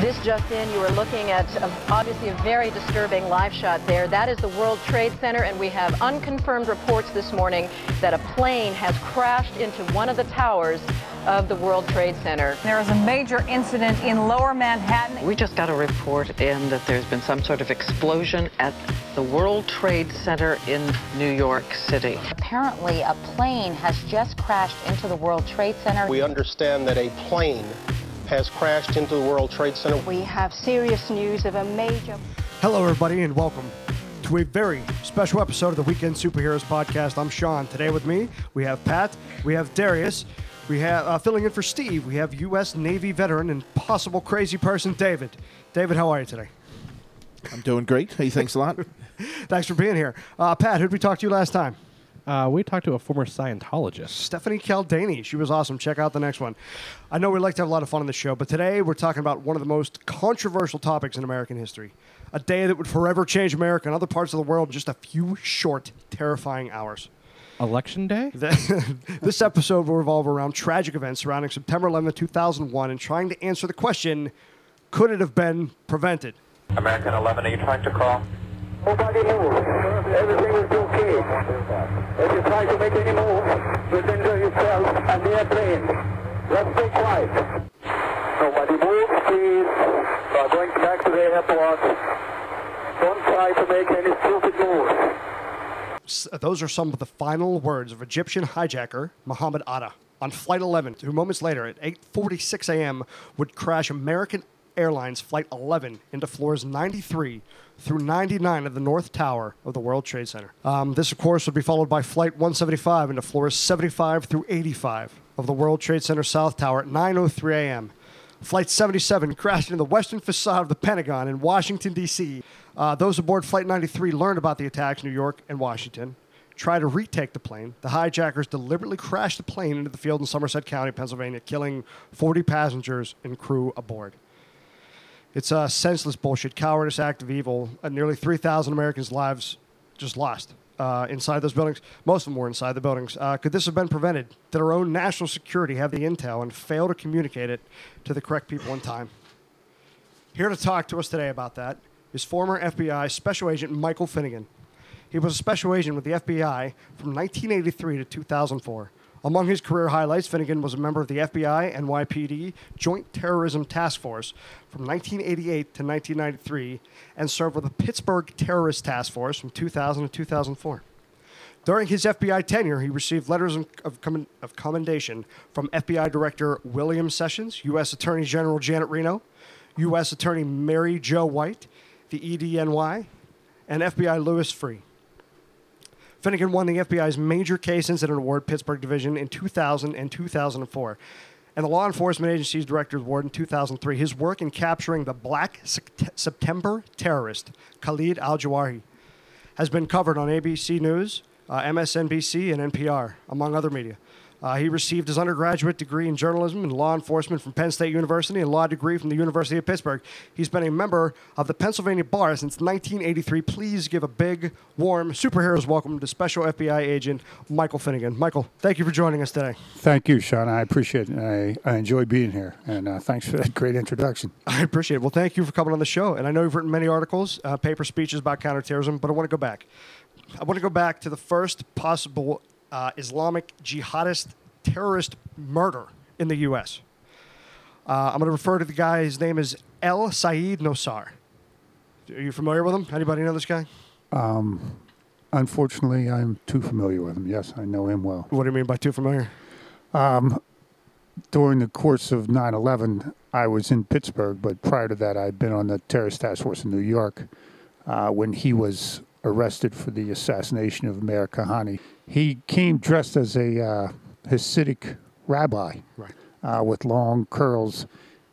This just in, you are looking at a, obviously a very disturbing live shot there. That is the World Trade Center, and we have unconfirmed reports this morning that a plane has crashed into one of the towers of the World Trade Center. There is a major incident in lower Manhattan. We just got a report in that there's been some sort of explosion at the World Trade Center in New York City. Apparently, a plane has just crashed into the World Trade Center. We understand that a plane has crashed into the World Trade Center. We have serious news of a major. Hello, everybody, and welcome to a very special episode of the Weekend Superheroes podcast. I'm Sean. Today with me, we have Pat, we have Darius, we have uh, filling in for Steve, we have U.S. Navy veteran and possible crazy person David. David, how are you today? I'm doing great. Hey, thanks a lot. Thanks for being here. Uh, Pat, who did we talk to you last time? Uh, we talked to a former Scientologist. Stephanie Caldani. She was awesome. Check out the next one. I know we like to have a lot of fun on the show, but today we're talking about one of the most controversial topics in American history. A day that would forever change America and other parts of the world in just a few short, terrifying hours. Election Day? this episode will revolve around tragic events surrounding September 11, 2001, and trying to answer the question could it have been prevented? American 11, are you trying to call? Nobody move. Everything is okay. If you try to make any move, you'll injure yourself and the airplane. Let's stay quiet. Nobody move, please. We are going back to the airport. Don't try to make any stupid moves. S- uh, Those are some of the final words of Egyptian hijacker Mohammed Atta on Flight 11, who moments later at 8:46 a.m. would crash American Airlines Flight 11 into floors 93 through 99 of the North Tower of the World Trade Center. Um, this, of course, would be followed by Flight 175 into floors 75 through 85 of the World Trade Center South Tower at 9:03 a.m. Flight 77 crashed into the western facade of the Pentagon in Washington, D.C. Uh, those aboard Flight 93 learned about the attacks in New York and Washington, tried to retake the plane. The hijackers deliberately crashed the plane into the field in Somerset County, Pennsylvania, killing 40 passengers and crew aboard. It's a senseless bullshit, cowardice, act of evil. Uh, nearly 3,000 Americans' lives just lost uh, inside those buildings. Most of them were inside the buildings. Uh, could this have been prevented? Did our own national security have the intel and fail to communicate it to the correct people in time? Here to talk to us today about that is former FBI Special Agent Michael Finnegan. He was a special agent with the FBI from 1983 to 2004. Among his career highlights, Finnegan was a member of the FBI NYPD Joint Terrorism Task Force from 1988 to 1993 and served with the Pittsburgh Terrorist Task Force from 2000 to 2004. During his FBI tenure, he received letters of, commend- of commendation from FBI Director William Sessions, U.S. Attorney General Janet Reno, U.S. Attorney Mary Jo White, the EDNY, and FBI Louis Freeh. Finnegan won the FBI's Major Case Incident Award, Pittsburgh Division, in 2000 and 2004, and the Law Enforcement Agency's Director's Award in 2003. His work in capturing the Black September terrorist, Khalid al Jawary, has been covered on ABC News, uh, MSNBC, and NPR, among other media. Uh, he received his undergraduate degree in journalism and law enforcement from Penn State University and a law degree from the University of Pittsburgh. He's been a member of the Pennsylvania Bar since 1983. Please give a big, warm superheroes welcome to Special FBI Agent Michael Finnegan. Michael, thank you for joining us today. Thank you, Sean. I appreciate it. I, I enjoy being here, and uh, thanks for that great introduction. I appreciate it. Well, thank you for coming on the show. And I know you've written many articles, uh, paper speeches about counterterrorism, but I want to go back. I want to go back to the first possible uh, Islamic jihadist terrorist murder in the U.S. Uh, I'm going to refer to the guy. His name is El Sayyid Nosair. Are you familiar with him? Anybody know this guy? Um, unfortunately, I'm too familiar with him. Yes, I know him well. What do you mean by too familiar? Um, during the course of 9 11, I was in Pittsburgh, but prior to that, I'd been on the terrorist task force in New York uh, when he was arrested for the assassination of Meir Kahane. He came dressed as a uh, Hasidic rabbi Right. uh, with long curls,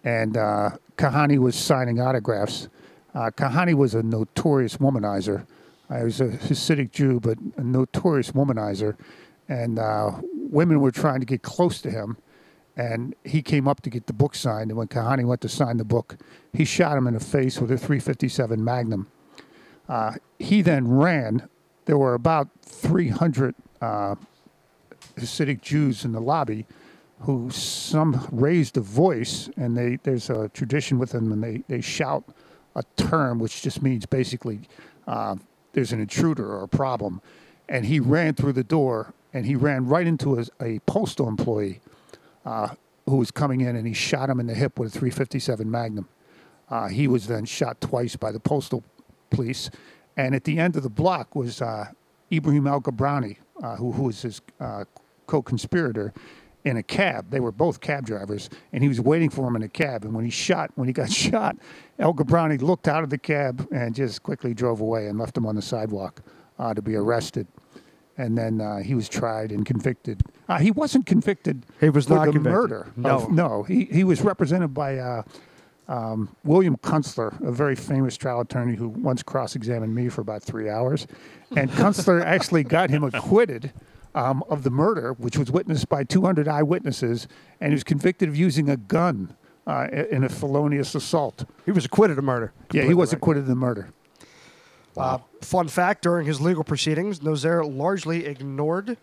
and uh, Kahane was signing autographs. Uh, Kahane was a notorious womanizer. Uh, he was a Hasidic Jew, but a notorious womanizer, and uh, women were trying to get close to him. And he came up to get the book signed, and when Kahane went to sign the book, he shot him in the face with a 357 Magnum. Uh, he then ran. There were about 300 uh, Hasidic Jews in the lobby. who some raised a voice, and they there's a tradition with them, and they they shout a term which just means basically uh, there's an intruder or a problem, and he ran through the door and he ran right into a, a postal employee uh, who was coming in, and he shot him in the hip with a 357 Magnum. Uh, he was then shot twice by the postal police, and at the end of the block was uh, Ibrahim El-Gabrowny, uh, who, who was his uh, co-conspirator, in a cab. They were both cab drivers, and he was waiting for him in a cab. And when he shot, when he got shot, El-Gabrowny looked out of the cab and just quickly drove away and left him on the sidewalk uh, to be arrested. And then uh, he was tried and convicted. Uh, he wasn't convicted. He was not convicted. murder. No. of- no. He he was represented by. Um, William Kunstler, a very famous trial attorney who once cross-examined me for about three hours, and Kunstler actually got him acquitted um, of the murder, which was witnessed by 200 eyewitnesses, and he was convicted of using a gun uh, in a felonious assault. He was acquitted of murder. Yeah, he was right. acquitted of the murder. Uh, fun fact: During his legal proceedings, Nosair largely ignored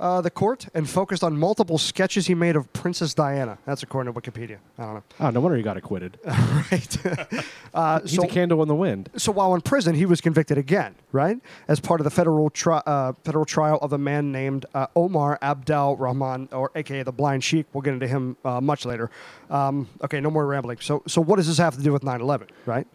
uh, the court and focused on multiple sketches he made of Princess Diana. That's according to Wikipedia. I don't know. Oh, no wonder he got acquitted. right. uh, He's so, a candle in the wind. so while in prison, he was convicted again, right, as part of the federal tri- uh, federal trial of a man named uh, Omar Abdel Rahman, or AKA the Blind Sheik. We'll get into him uh, much later. Um, okay, no more rambling. So, so what does this have to do with 9/11, right?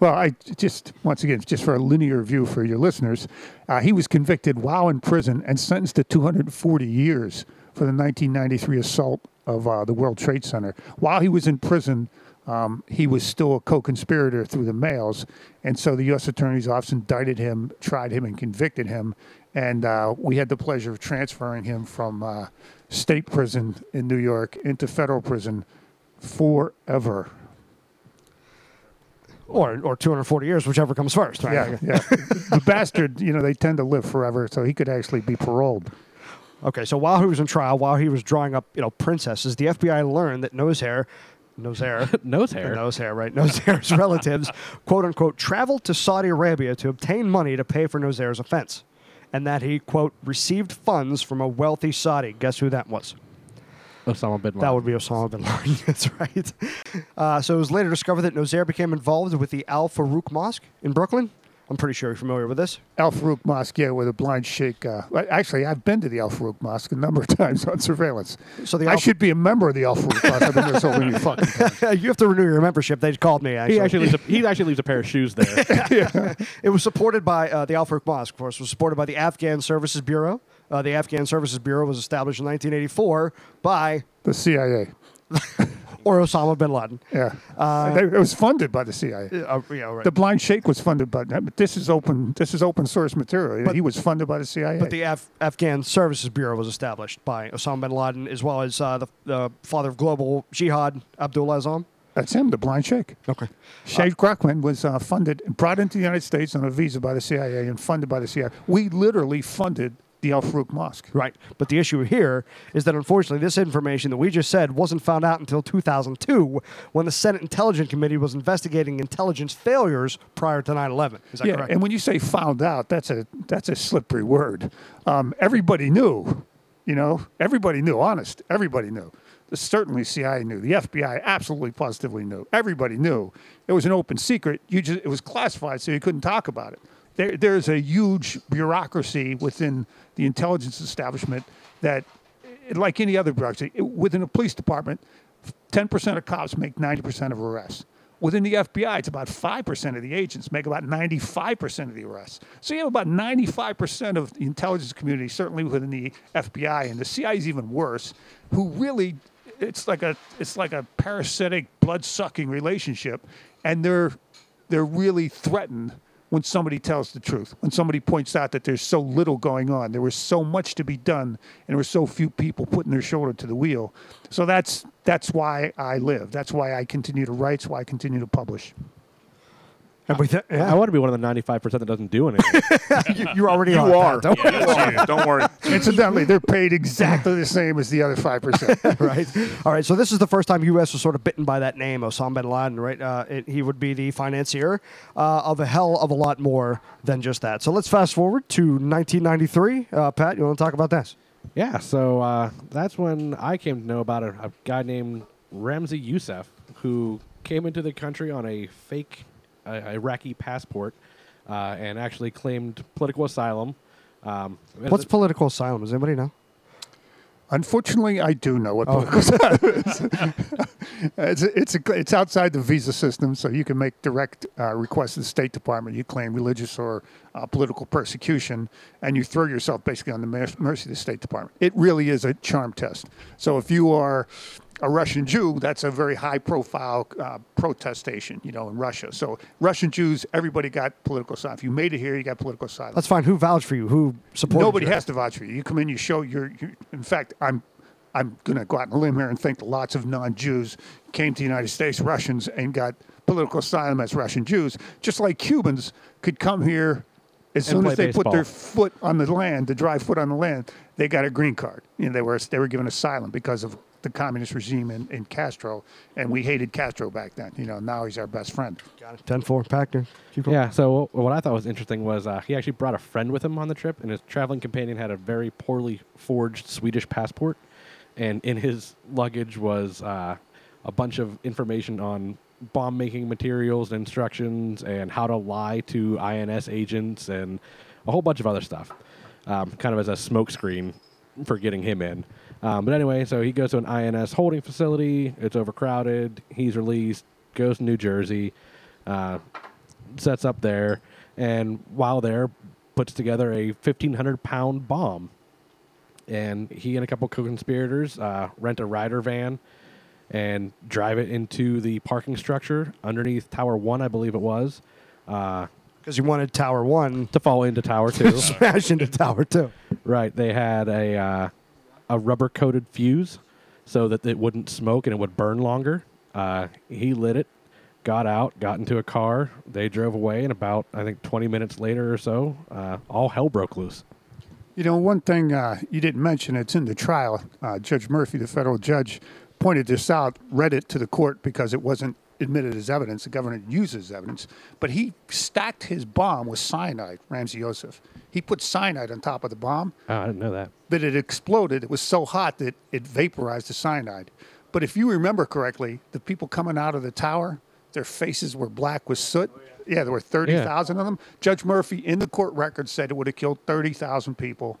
Well, I just once again, just for a linear view for your listeners, uh, he was convicted while in prison and sentenced to 240 years for the 1993 assault of uh, the World Trade Center. While he was in prison, um, he was still a co-conspirator through the mails, and so the U.S. Attorney's Office indicted him, tried him, and convicted him. And uh, we had the pleasure of transferring him from uh, state prison in New York into federal prison forever. Or, or 240 years, whichever comes first, right? Yeah, yeah. the bastard, you know, they tend to live forever, so he could actually be paroled. Okay, so while he was in trial, while he was drawing up, you know, princesses, the FBI learned that nose hair, nose hair, Nose hair. nose hair, right? Nose hair's relatives, quote unquote, traveled to Saudi Arabia to obtain money to pay for nose offense, and that he quote received funds from a wealthy Saudi. Guess who that was? Osama bin Laden. That would be Osama bin Laden. That's right. Uh, so it was later discovered that Nosair became involved with the Al Farouk Mosque in Brooklyn. I'm pretty sure you're familiar with this. Al Farouk Mosque, yeah, with a blind sheikh. Uh, actually, I've been to the Al Farouk Mosque a number of times on surveillance. So the I should be a member of the Al Farouk Mosque. I've been there so many fucking times. you have to renew your membership. They called me. Actually, He actually leaves a, he actually leaves a pair of shoes there. It was supported by uh, the Al Farouk Mosque, of course, was supported by the Afghan Services Bureau. Uh, the Afghan Services Bureau was established in 1984 by The CIA. or Osama bin Laden. Yeah. They- it was funded by the CIA. Uh, yeah, right. The blind sheikh was funded by that, but this is open this is open source material. But- he was funded by the CIA. but the Af- Afghan Services Bureau was established by Osama bin Laden, as well as uh, the, the father of global jihad, Abdullah Azzam. That's him, the blind sheikh. Okay. Sheikh Grakman was uh, funded, brought into the United States on a visa by the CIA and funded by the CIA. We literally funded the Al Farouk Mosque. Right. But the issue here is that unfortunately, this information that we just said wasn't found out until 2002 when the Senate Intelligence Committee was investigating intelligence failures prior to 9 11. Is that yeah, correct? and when you say found out, that's a that's a slippery word. Um, everybody knew, you know, everybody knew. Honest, everybody knew. Certainly, CIA knew. The FBI absolutely, positively knew. Everybody knew. It was an open secret. You just it was classified, so you couldn't talk about it. There, there's a huge bureaucracy within the intelligence establishment that, like any other bureaucracy, within a police department, 10% of cops make 90% of arrests. Within the FBI, it's about 5% of the agents make about 95% of the arrests. So you have about 95% of the intelligence community, certainly within the FBI, and the CIA is even worse, who really, it's like a, it's like a parasitic, blood-sucking relationship, and they're, they're really threatened when somebody tells the truth, when somebody points out that there's so little going on, there was so much to be done, and there were so few people putting their shoulder to the wheel. So that's that's why I live. That's why I continue to write. That's why I continue to publish. And we th- I want to be one of the 95% that doesn't do anything. you, you're already You are. Don't Yeah, that's you. Don't worry. Incidentally, they're paid exactly the same as the other five percent. right. All right. So this is the first time U.S. was sort of bitten by that name, Osama bin Laden. Right. Uh, it, he would be the financier uh, of a hell of a lot more than just that. So let's fast forward to 1993. Uh, Pat, you want to talk about this? Yeah, so uh, that's when I came to know about a, a guy named Ramzi Yousef who came into the country on a fake Iraqi passport uh, and actually claimed political asylum. Um, What's political asylum? Does anybody know? Unfortunately, I do know what Oh. political asylum is. it's it's, a, it's outside the visa system, so you can make direct uh, requests to the State Department. You claim religious or uh, political persecution, and you throw yourself basically on the mercy of the State Department. It really is a charm test. So if you are a Russian Jew, that's a very high-profile uh, protestation, you know, in Russia. So Russian Jews, everybody got political asylum. If you made it here, you got political asylum. That's fine. Who vouched for you? Who supported you? Nobody you? has to vouch for you. You come in, you show your. You, in fact, I'm, I'm going to go out on a limb here and think lots of non-Jews came to the United States, Russians, and got political asylum as Russian Jews, just like Cubans could come here as soon as they put their foot on the land, the dry foot on the land, they got a green card. You know, they were they were given asylum because of the communist regime in, in Castro, and we hated Castro back then. You know, now he's our best friend. Got it. 10-4, Packner. Yeah, so what I thought was interesting was uh, he actually brought a friend with him on the trip, and his traveling companion had a very poorly forged Swedish passport. And in his luggage was uh, a bunch of information on bomb making materials and instructions and how to lie to INS agents and a whole bunch of other stuff, um, kind of as a smokescreen for getting him in. Um, but anyway, so he goes to an INS holding facility. It's overcrowded. He's released, goes to New Jersey. Uh, sets up there, and while there, puts together a 1,500 pound bomb. And he and a couple co-conspirators uh, rent a Ryder van and drive it into the parking structure underneath Tower One, I believe it was, uh, Because you wanted Tower 1 to fall into Tower Two. smash into Tower 2. right? They had a uh, a rubber coated fuse so that it wouldn't smoke and it would burn longer. Uh, he lit it, got out, got into a car. They drove away, and about I think 20 minutes later or so, uh, all hell broke loose. You know, one thing uh, you didn't mention, it's in the trial. Uh, judge Murphy, the federal judge, pointed this out, read it to the court because it wasn't admitted as evidence. The government uses evidence. But he stacked his bomb with cyanide, Ramzi Yousef. He put cyanide on top of the bomb, Oh, I didn't know that. but it exploded. It was so hot that it vaporized the cyanide. But if you remember correctly, the people coming out of the tower, their faces were black with soot. Oh, yeah, there were 30,000 of them. Judge Murphy, in the court record, said it would have killed 30,000 people.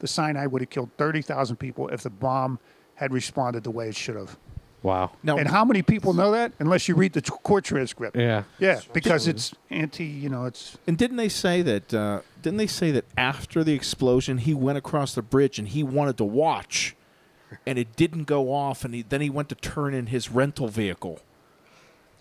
The cyanide would have killed 30,000 people if the bomb had responded the way it should have. Wow. Now, And how many people know that? Unless you read the t- court transcript. Yeah. Yeah, because it's anti, you know, it's. and didn't they say that? Uh, didn't they say that after the explosion, he went across the bridge and he wanted to watch, and it didn't go off, and he, then he went to turn in his rental vehicle.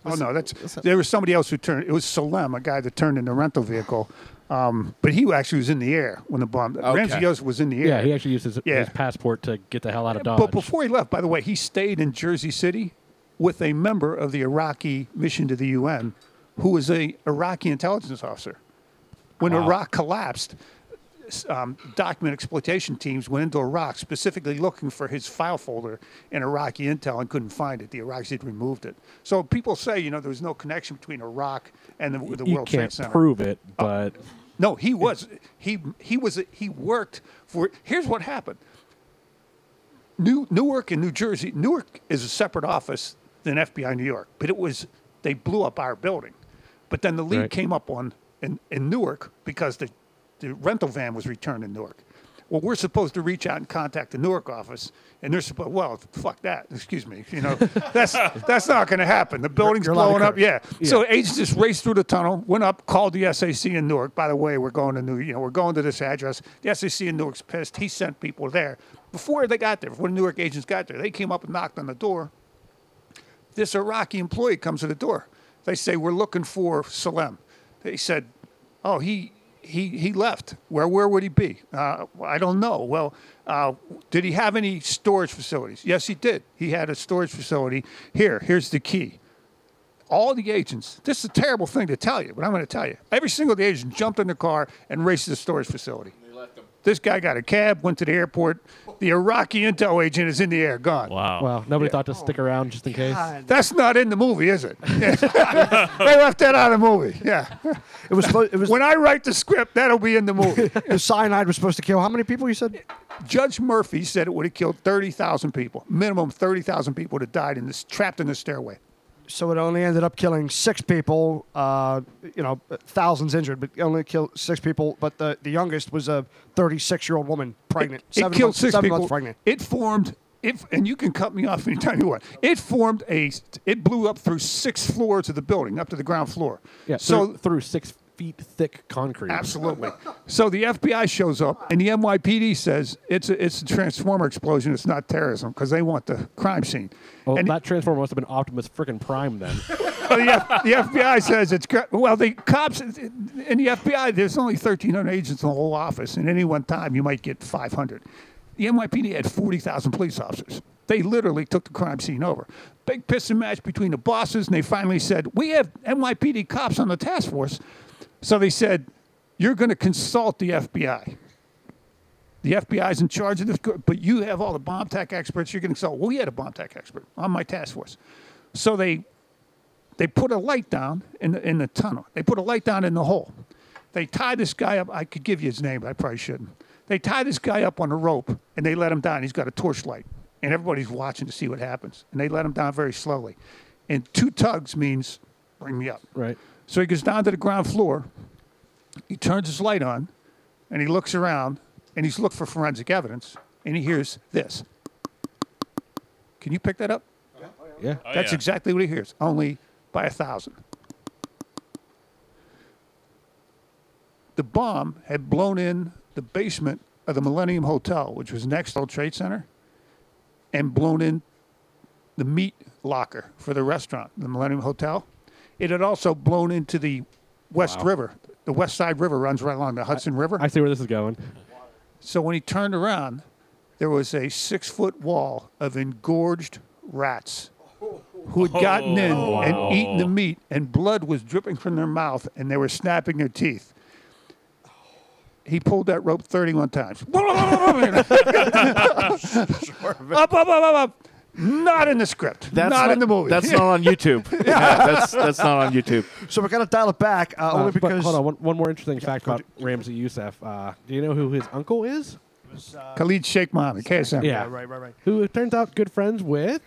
Oh no, that's there was somebody else who turned. It was Salem, a guy that turned in the rental vehicle, um, but he actually was in the air when the bomb. Ramzi Yousef was in the air. Yeah, he actually used his, Yeah. his passport to get the hell out of Dodge. But before he left, by the way, he stayed in Jersey City with a member of the Iraqi mission to the UN, who was a Iraqi intelligence officer. When Wow. Iraq collapsed, s- um, document exploitation teams went into Iraq specifically looking for his file folder in Iraqi intel and couldn't find it. The Iraqis had removed it. So people say, you know, there was no connection between Iraq and the, the you World Trade can't Center. prove it, but No, he was he he was he worked for. Here's what happened. New Newark in New Jersey. Newark is a separate office than FBI New York, but it was they blew up our building. But then the lead Right. came up on in, in Newark because the the rental van was returned in Newark. Well, we're supposed to reach out and contact the Newark office, and they're supposed. Well, fuck that. Excuse me. You know, that's that's not going to happen. The building's you're to blowing up. curse. Yeah. So agents just raced through the tunnel, went up, called the SAC in Newark. By the way, we're going to New. You know, we're going to this address. The SAC in Newark's pissed. He sent people there before they got there. Before the Newark agents got there, they came up and knocked on the door. This Iraqi employee comes to the door. They say, "We're looking for Salem." They said, "Oh, he." He, he left. Where where would he be? Uh, I don't know. Well, uh, did he have any storage facilities? Yes, he did. He had a storage facility. Here, here's the key all the agents, this is a terrible thing to tell you, but I'm going to tell you. Every single agent jumped in the car and raced to the storage facility. This guy got a cab, went to the airport. The Iraqi intel agent is in the air, gone. Wow. well, nobody thought to stick around just in case. That's not in the movie, is it? they left that out of the movie. Yeah. It was supposed, it was When I write the script, that'll be in the movie. the cyanide was supposed to kill how many people you said? Judge Murphy said it would have killed 30,000 people. Minimum 30,000 people would have died in this, trapped in the stairway. So it only ended up killing six people. Uh, you know, thousands injured, but it only killed six people. But the, the youngest was a 36 year old woman, pregnant, It, seven, killed months, six seven people. months pregnant. It formed. It, and you can cut me off anytime you want. It formed a. It blew up through six floors of the building, up to the ground floor. Yeah, So through, through six feet thick concrete. Absolutely. So the FBI shows up, and the NYPD says it's a, it's a transformer explosion. It's not terrorism because they want the crime scene. Well, and that transformer must have been Optimus frickin' Prime then. well, the, F- the FBI says it's cr- well. The cops in the FBI. There's only 1,300 agents in the whole office, and any one time you might get 500. The NYPD had 40,000 police officers. They literally took the crime scene over. Big pissing match between the bosses, and they finally said, "We have NYPD cops on the task force." So they said, "You're going to consult the FBI." The FBI is in charge of this, but you have all the bomb tech experts. You're going to consult. Well, we had a bomb tech expert on my task force. So they they put a light down in the, in the tunnel. They put a light down in the hole. They tie this guy up. I could give you his name, but I probably shouldn't. They tie this guy up on a rope and they let him down. He's got a torchlight, and everybody's watching to see what happens. And they let him down very slowly. And two tugs means bring me up. Right. So he goes down to the ground floor. He turns his light on, and he looks around, and he's looked for forensic evidence, and he hears this. Can you pick that up? Yeah. Oh, That's exactly what he hears, only by a thousand. The bomb had blown in the basement of the Millennium Hotel, which was next to World Trade Center, and blown in the meat locker for the restaurant, the Millennium Hotel. It had also blown into the West Wow. River. The West Side River runs right along the Hudson River. I see where this is going. So when he turned around, there was a six foot wall of engorged rats who had gotten oh, in and eaten the meat, and blood was dripping from their mouth, and they were snapping their teeth. He pulled that rope 31 times. up, up, up, up, up. Not in the script. That's not, in the movie. That's not on YouTube. yeah, that's that's not on YouTube. So we're gonna dial it back uh, Uh, only because hold on, one, one more interesting fact about Ramzi Yousef. Uh, do you know who his uncle is? Khalid Sheikh Mohammed, KSM. Yeah, right, right, right. Who it turns out good friends with.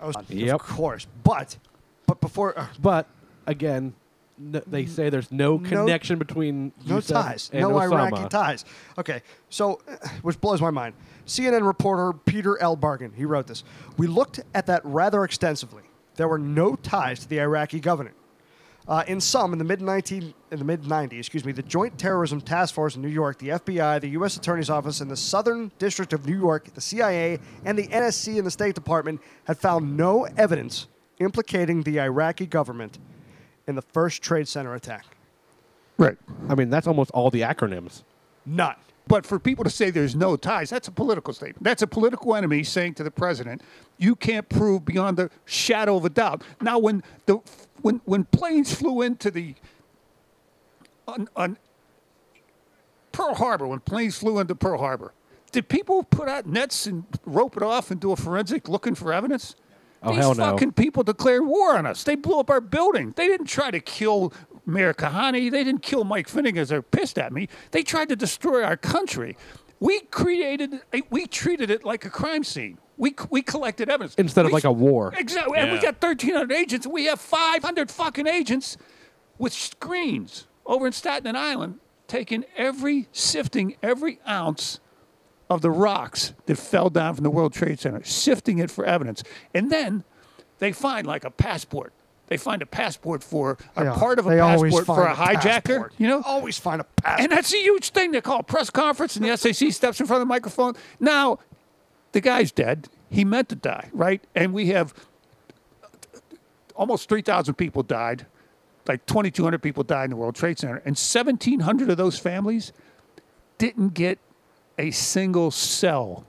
I was, Yep. Of course, but but before uh, But again, n- they say there's no connection between no ties, and no Osama. Iraqi ties. Okay, so which blows my mind. CNN reporter Peter L. Bergen he wrote this. We looked at that rather extensively. There were no ties to the Iraqi government. Uh, in some, in the mid 19 in the mid 90s, excuse me, the Joint Terrorism Task Force in New York, the FBI, the U.S. Attorney's Office in the Southern District of New York, the CIA, and the NSC in the State Department had found no evidence implicating the Iraqi government in the first Trade Center attack. Right. I mean, that's almost all the acronyms. None. But for people to say there's no ties, that's a political statement. That's a political enemy saying to the president, you can't prove beyond the shadow of a doubt. Now, when the when when planes flew into the on, on Pearl Harbor, when planes flew into Pearl Harbor, did people put out nets and rope it off and do a forensic looking for evidence? Oh, These hell no. fucking people declared war on us. They blew up our building. They didn't try to kill Meir Kahane. They didn't kill Mike Finnegan as they're pissed at me. They tried to destroy our country. We created, eh, we treated it like a crime scene. We, we collected evidence. Instead of like a war. Exactly. And we got 1,300 agents. We have 500 fucking agents with screens over in Staten Island taking every, sifting every ounce of the rocks that fell down from the World Trade Center, sifting it for evidence. And then they find like a passport. They find a passport for a al- part of a passport for a a hijacker. passport. You know, always find a passport. and that's a huge thing. They call a press conference, and the SAC steps in front of the microphone. Now, the guy's dead. He meant to die, right? And we have uh, almost 3,000 people died. Like 2,200 people died in the World Trade Center. And 1,700 of those families didn't get a single cell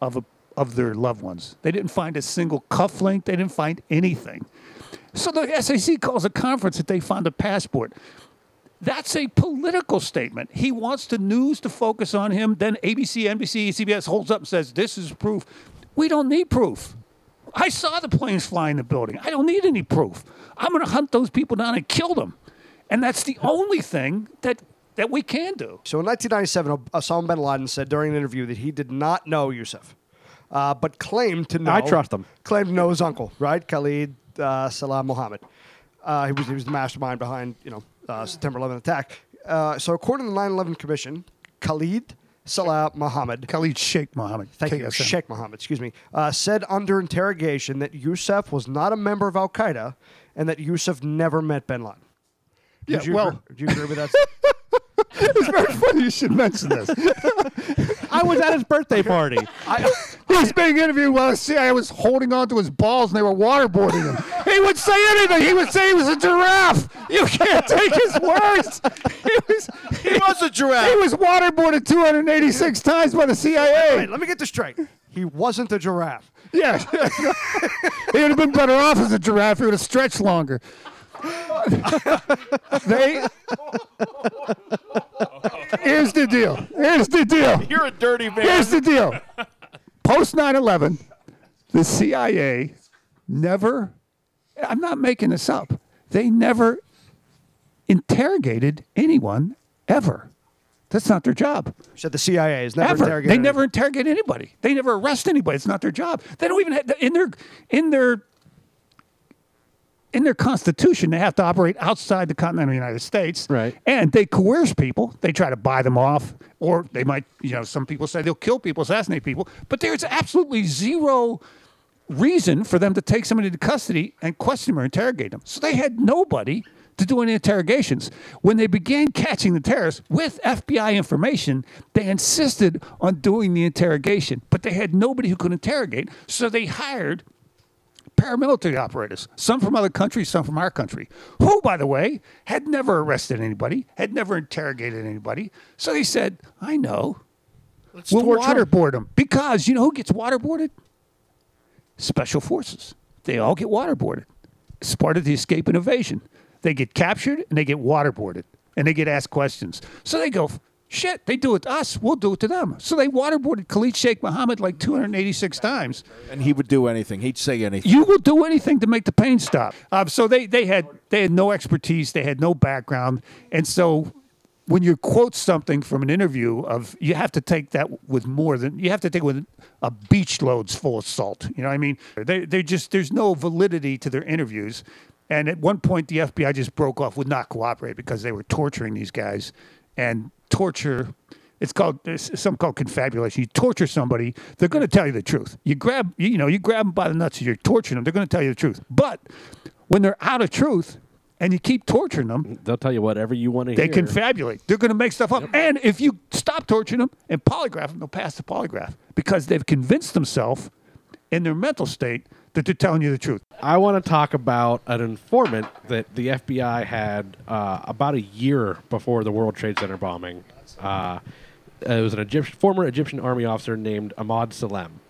of, a, of their loved ones. They didn't find a single cufflink. They didn't find anything. So the SAC calls a conference that they found a passport. That's a political statement. He wants the news to focus on him. Then ABC, NBC, CBS holds up and says, This is proof. We don't need proof. I saw the planes fly in the building. I don't need any proof. I'm going to hunt those people down and kill them. And that's the only thing that that we can do. So in 1997, Osama bin Laden said during an interview that he did not know Yousef, uh, but claimed to know. I trust him. Claimed to know his uncle, right? Khalid uh, Salah Mohammed. Uh, he was he was the mastermind behind you know uh, September 11 attack. Uh, so according to the 9/11 Commission, Khalid Salah Mohammed. Khalid Sheikh Mohammed. Thank you, KSM. Sheikh Mohammed. Excuse me. Uh, said under interrogation that Yousef was not a member of Al Qaeda and that Yousef never met Bin Laden. Yeah, you well- agree, do you agree with that? it's very funny you should mention this. I was at his birthday party. he was being interviewed while the CIA was holding on to his balls and they were waterboarding him. He would say anything. He would say he was a giraffe. You can't take his words. He was, He was a giraffe. he was waterboarded 286 times by the CIA. Wait, let me get this straight. He wasn't a giraffe. Yeah. he would have been better off as a giraffe. He would have stretched longer. They. Here's the deal. Here's the deal. You're a dirty man. Here's the deal. Post 9 11, the CIA never, I'm not making this up, they never interrogated anyone ever. That's not their job. You said the CIA has never Ever. interrogated. They never interrogate anybody. They never arrest anybody. It's not their job. They don't even have, in their in their in their constitution they have to operate outside the continental United States. Right. And they coerce people. They try to buy them off, or they might, you know, some people say they'll kill people, assassinate people. But there's absolutely zero reason for them to take somebody into custody and question them or interrogate them. So they had nobody to do any interrogations. When they began catching the terrorists with FBI information, they insisted on doing the interrogation, but they had nobody who could interrogate. So they hired paramilitary operators, some from other countries, some from our country, who, by the way, had never arrested anybody, had never interrogated anybody. So they said, I know. we'll torture 'em." waterboard them. Because you know who gets waterboarded? Special forces. They all get waterboarded. It's part of the escape and evasion. They get captured and they get waterboarded and they get asked questions. So they go, shit, they do it to us, we'll do it to them. So they waterboarded Khalid Sheikh Mohammed like 286 times. And he would do anything. He'd say anything. You will do anything to make the pain stop. Um, so they, they had they had no expertise, they had no background, and so when you quote something from an interview of you have to take that with more than you have to take it with a beach loads full of salt. You know what I mean? They they just there's no validity to their interviews. And at one point the FBI just broke off, would not cooperate because they were torturing these guys. And torture it's called there's something called confabulation. You torture somebody, they're going to tell you the truth. You grab, you, know, you grab them by the nuts and you're torturing them. They're going to tell you the truth. But when they're out of truth and you keep torturing them, They'll tell you whatever you want to hear. they hear. confabulate. They're going to make stuff up. And if you stop torturing them and polygraph them, they'll pass the polygraph because they've convinced themselves in their mental state that they're telling you the truth. I want to talk about an informant that the FBI had uh, about a year before the World Trade Center bombing. Uh, it was an Egyptian, former Egyptian army officer named Ahmad Salem.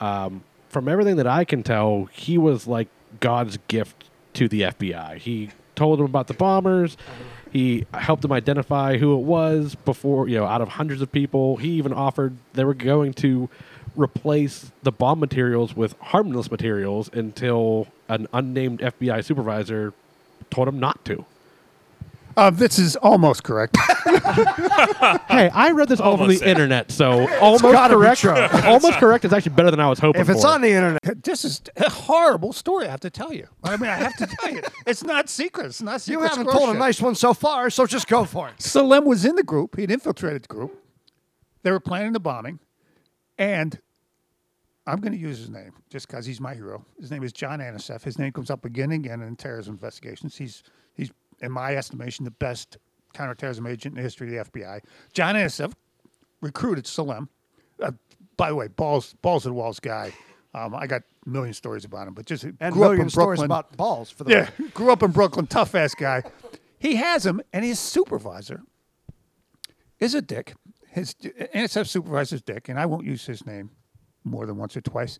Um, from everything that I can tell, he was like God's gift to the FBI. He told them about the bombers. He helped them identify who it was before, you know, out of hundreds of people. He even offered they were going to replace the bomb materials with harmless materials until an unnamed FBI supervisor told him not to. Uh, this is almost correct. Hey, I read this all over Almost the there. internet, so almost gotta be correct. true. almost correct is actually better than I was hoping If it's for. on the internet, this is a horrible story, I have to tell you. I mean, I have to tell you. It's not secret. It's not secret. you haven't squirrel told a shit. nice one so far, so just go for it. Salem was in the group. He'd infiltrated the group. They were planning the bombing. And I'm going to use his name just because he's my hero. His name is John Anticev. His name comes up again and again in terrorism investigations. He's, he's in my estimation, the best counterterrorism agent in the history of the FBI. John Anticev recruited Salem. Uh, by the way, balls, balls to the walls guy. Um, I got a million stories about him, but just And grew up million in stories Brooklyn. about balls for the Yeah, grew up in Brooklyn, tough ass guy. He has him, and his supervisor is a dick. His NSF supervisor's dick, and I won't use his name more than once or twice.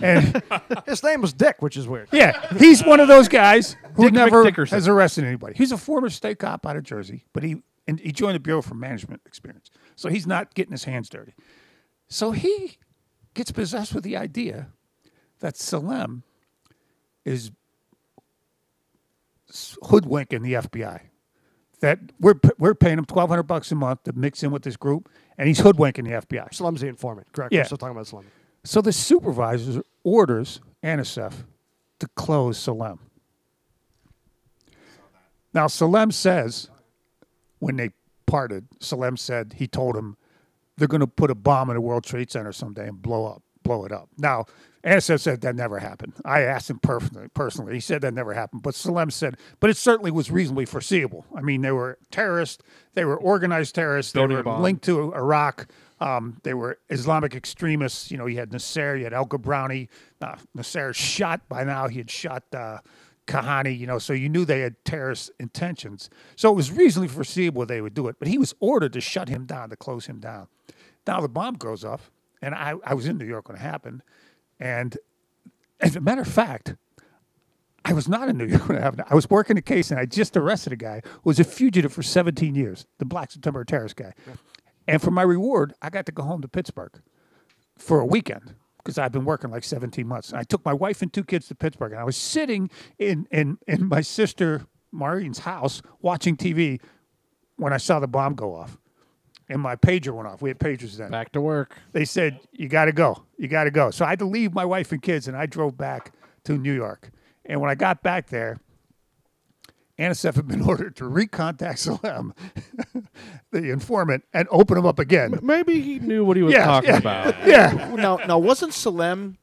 And His name was Dick, which is weird. yeah, he's one of those guys who Dick never McDickerson. has arrested anybody. He's a former state cop out of Jersey, but he and he joined the Bureau for Management Experience, so he's not getting his hands dirty. So he gets possessed with the idea that Salem is s- hoodwinking the FBI. that we're p- we're paying him twelve hundred bucks a month to mix in with this group, and he's hoodwinking the FBI. Slum's the informant, correct? Yeah. We're still talking about Slum. So the supervisor orders Anticev to close Salem. Now Salem says, when they parted, Salem said he told him they're going to put a bomb in the World Trade Center someday and blow up, blow it up. Now Anticev said that never happened. I asked him personally. He said that never happened. But Salem said, but it certainly was reasonably foreseeable. I mean, they were terrorists. They were organized terrorists. Building they were linked to Iraq. Um, they were Islamic extremists. You know, you had Nasser, you had El-Gabrowny. Uh, Nasser shot by now. He had shot uh, Kahane. You know, so you knew they had terrorist intentions. So it was reasonably foreseeable they would do it. But he was ordered to shut him down, to close him down. Now the bomb goes off, and I, I was in New York when it happened. And as a matter of fact, I was not in New York when it happened. I was working a case, and I just arrested a guy who was a fugitive for 17 years, the Black September terrorist guy. And for my reward, I got to go home to Pittsburgh for a weekend because I've been working like 17 months. And I took my wife and two kids to Pittsburgh, and I was sitting in in in my sister Maureen's house watching TV when I saw the bomb go off, and my pager went off. We had pagers then. Back to work. They said you got to go, you got to go. So I had to leave my wife and kids, and I drove back to New York. And when I got back there, Anticev had been ordered to recontact Salem, the informant, and open him up again. Maybe he knew what he was Yeah, talking yeah. about. Yeah. now, now wasn't Salem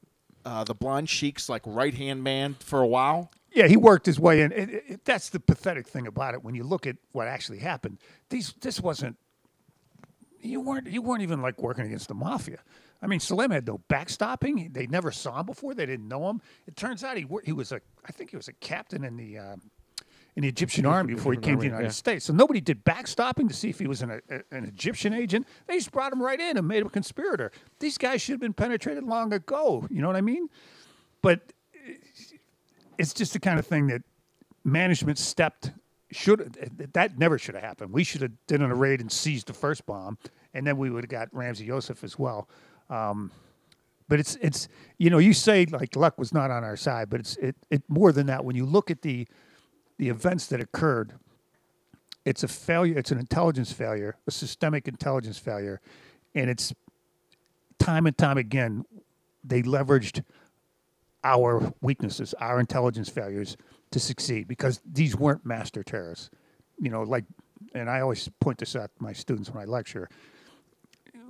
uh, the blonde sheik's like right hand man for a while? Yeah, he worked his way in. It, it- it- that's the pathetic thing about it. When you look at what actually happened, these this wasn't. You weren't you weren't even like working against the mafia. I mean, Salem had no backstopping. They never saw him before. They didn't know him. It turns out he he was a I think he was a captain in the um, in the Egyptian army before he came to the United yeah. States. So nobody did backstopping to see if he was an, a, an Egyptian agent. They just brought him right in and made him a conspirator. These guys should have been penetrated long ago. You know what I mean? But it's just the kind of thing that management stepped should that never should have happened. We should have done a raid and seized the first bomb, and then we would have got Ramzi Yousef as well. Um, but it's it's you know you say like luck was not on our side, but it's it, it more than that. When you look at the the events that occurred, it's a failure. It's an intelligence failure, a systemic intelligence failure, and it's time and time again they leveraged our weaknesses, our intelligence failures to succeed because these weren't master terrorists. You know, like, and I always point this out to my students when I lecture.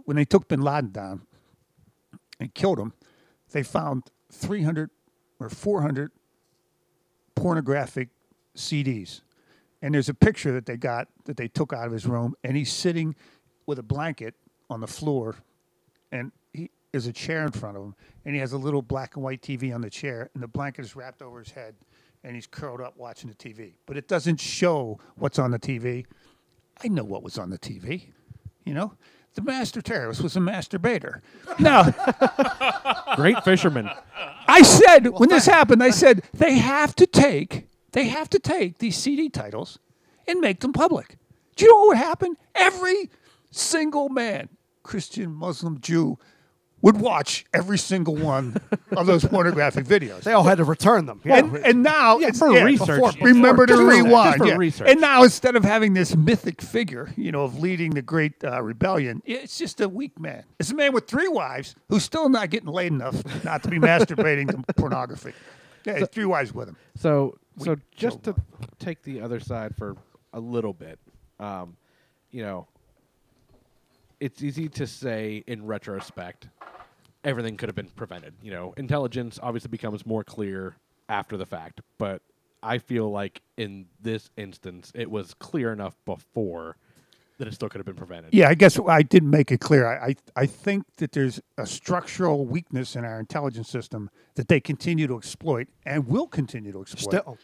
When they took bin Laden down and killed him, they found 300 or 400 pornographic CDs. And there's a picture that they got that they took out of his room, and he's sitting with a blanket on the floor, and he there's a chair in front of him, and he has a little black and white TV on the chair, and the blanket is wrapped over his head, and he's curled up watching the TV. But it doesn't show what's on the TV. I know what was on the TV, you know. The master terrorist was a masturbator. Now, Great fisherman. I said when this happened, I said they have to take they have to take these CD titles and make them public. Do you know what would happen? Every single man, Christian, Muslim, Jew, would watch every single one of those pornographic videos. They all had to return them. And, and now Yeah, it's for research. before- Before- remember to rewind. for yeah. research. And now instead of having this mythic figure, you know, of leading the great uh, rebellion, it's just a weak man. It's a man with three wives who's still not getting laid enough not to be masturbating to pornography. Yeah, he's three wives with him. So, so just to take the other side for a little bit, um, you know, it's easy to say in retrospect, everything could have been prevented. You know, intelligence obviously becomes more clear after the fact, but I feel like in this instance, it was clear enough before that it still could have been prevented. Yeah, I guess I didn't make it clear. I, I, I think that there's a structural weakness in our intelligence system that they continue to exploit and will continue to exploit. Still.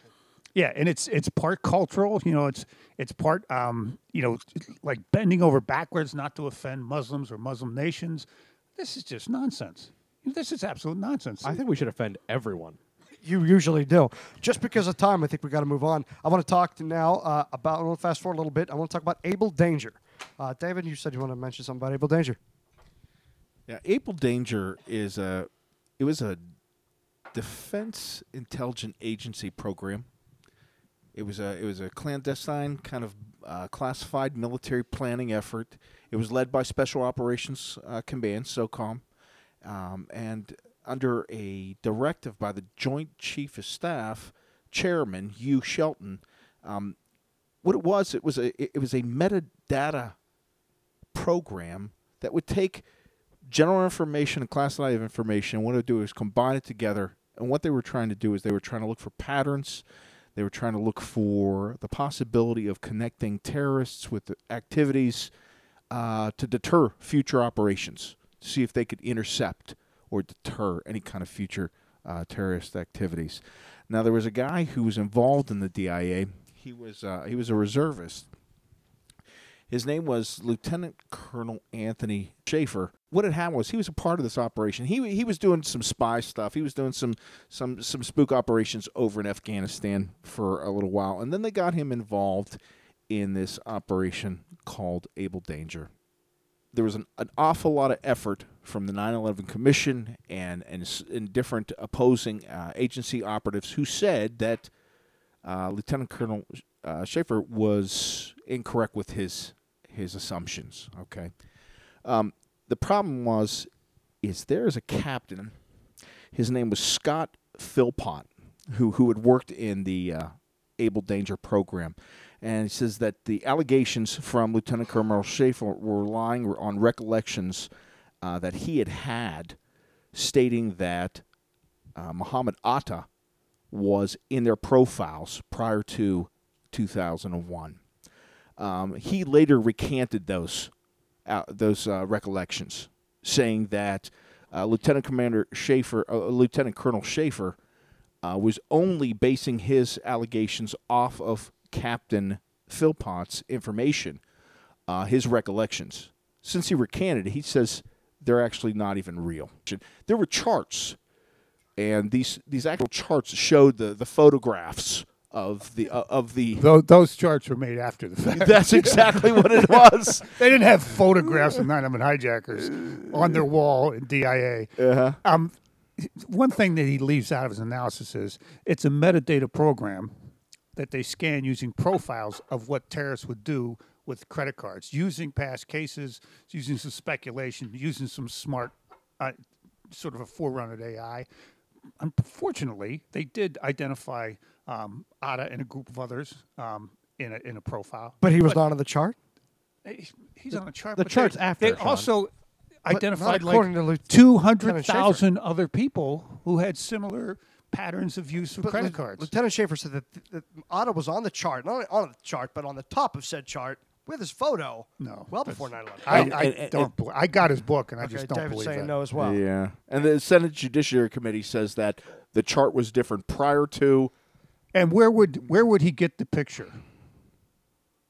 Yeah, and it's it's part cultural. You know, it's it's part um, you know like bending over backwards not to offend Muslims or Muslim nations. This is just nonsense. This is absolute nonsense. I think we should offend everyone. You usually do. Just because of time, I think we got to move on. I want to talk to now uh, about. I want to fast forward a little bit. I want to talk about Able Danger. Uh, David, you said you want to mention something about Able Danger. Yeah, Able Danger is a it was a defense intelligence agency program. It was a it was a clandestine kind of uh, classified military planning effort. It was led by Special Operations uh, Command, SOCOM, um, and under a directive by the Joint Chief of Staff Chairman Hugh Shelton. Um, what it was, it was a it was a metadata program that would take general information and classified information. What it would do is combine it together. And what they were trying to do is they were trying to look for patterns. They were trying to look for the possibility of connecting terrorists with activities uh, to deter future operations, see if they could intercept or deter any kind of future uh, terrorist activities. Now, there was a guy who was involved in the DIA. He was uh, he was a reservist. His name was Lieutenant Colonel Anthony Shaffer. What had happened was he was a part of this operation. He he was doing some spy stuff. He was doing some some some spook operations over in Afghanistan for a little while, and then they got him involved in this operation called Able Danger. There was an, an awful lot of effort from the 9/11 Commission and and, and different opposing uh, agency operatives who said that uh, Lieutenant Colonel uh, Shaffer was incorrect with his his assumptions. Okay, um, the problem was is there is a captain. His name was Scott Phillpott, who who had worked in the uh, Able Danger program, and he says that the allegations from Lieutenant Colonel Shaffer were relying on recollections uh, that he had had, stating that uh, Muhammad Atta was in their profiles prior to 2001. Um, he later recanted those uh, those uh, recollections, saying that uh, Lieutenant Commander Shaffer, uh, Lieutenant Colonel Shaffer, was only basing his allegations off of Captain Phillpott's information, uh, his recollections. Since he recanted, he says they're actually not even real. There were charts and these these actual charts showed the the photographs of the uh, of the Those, those charts were made after the fact. That's exactly what it was. they didn't have photographs of 9/11 hijackers on their wall in DIA. Uh-huh. Um, one thing that he leaves out of his analysis is it's a metadata program that they scan using profiles of what terrorists would do with credit cards, using past cases, using some speculation, using some smart, uh, sort of a forerunner to AI. Unfortunately, they did identify um, Atta and a group of others um, in a in a profile. But he was not on the chart. He- He's on the chart. the but chart's they, after, They Sean. also But identified according like to Lieutenant two hundred Shaffer. thousand other people who had similar patterns of use of But credit Lieu- cards. Lieutenant Shaffer said that, that Atta was on the chart, not only on the chart, but on the top of said chart with his photo. No, well before 9/11. I, And- I and- and- don't. bel I got his book, and I just don't David's believe saying that. no as well. Yeah, and the Senate Judiciary Committee says that the chart was different prior to. And where would where would he get the picture?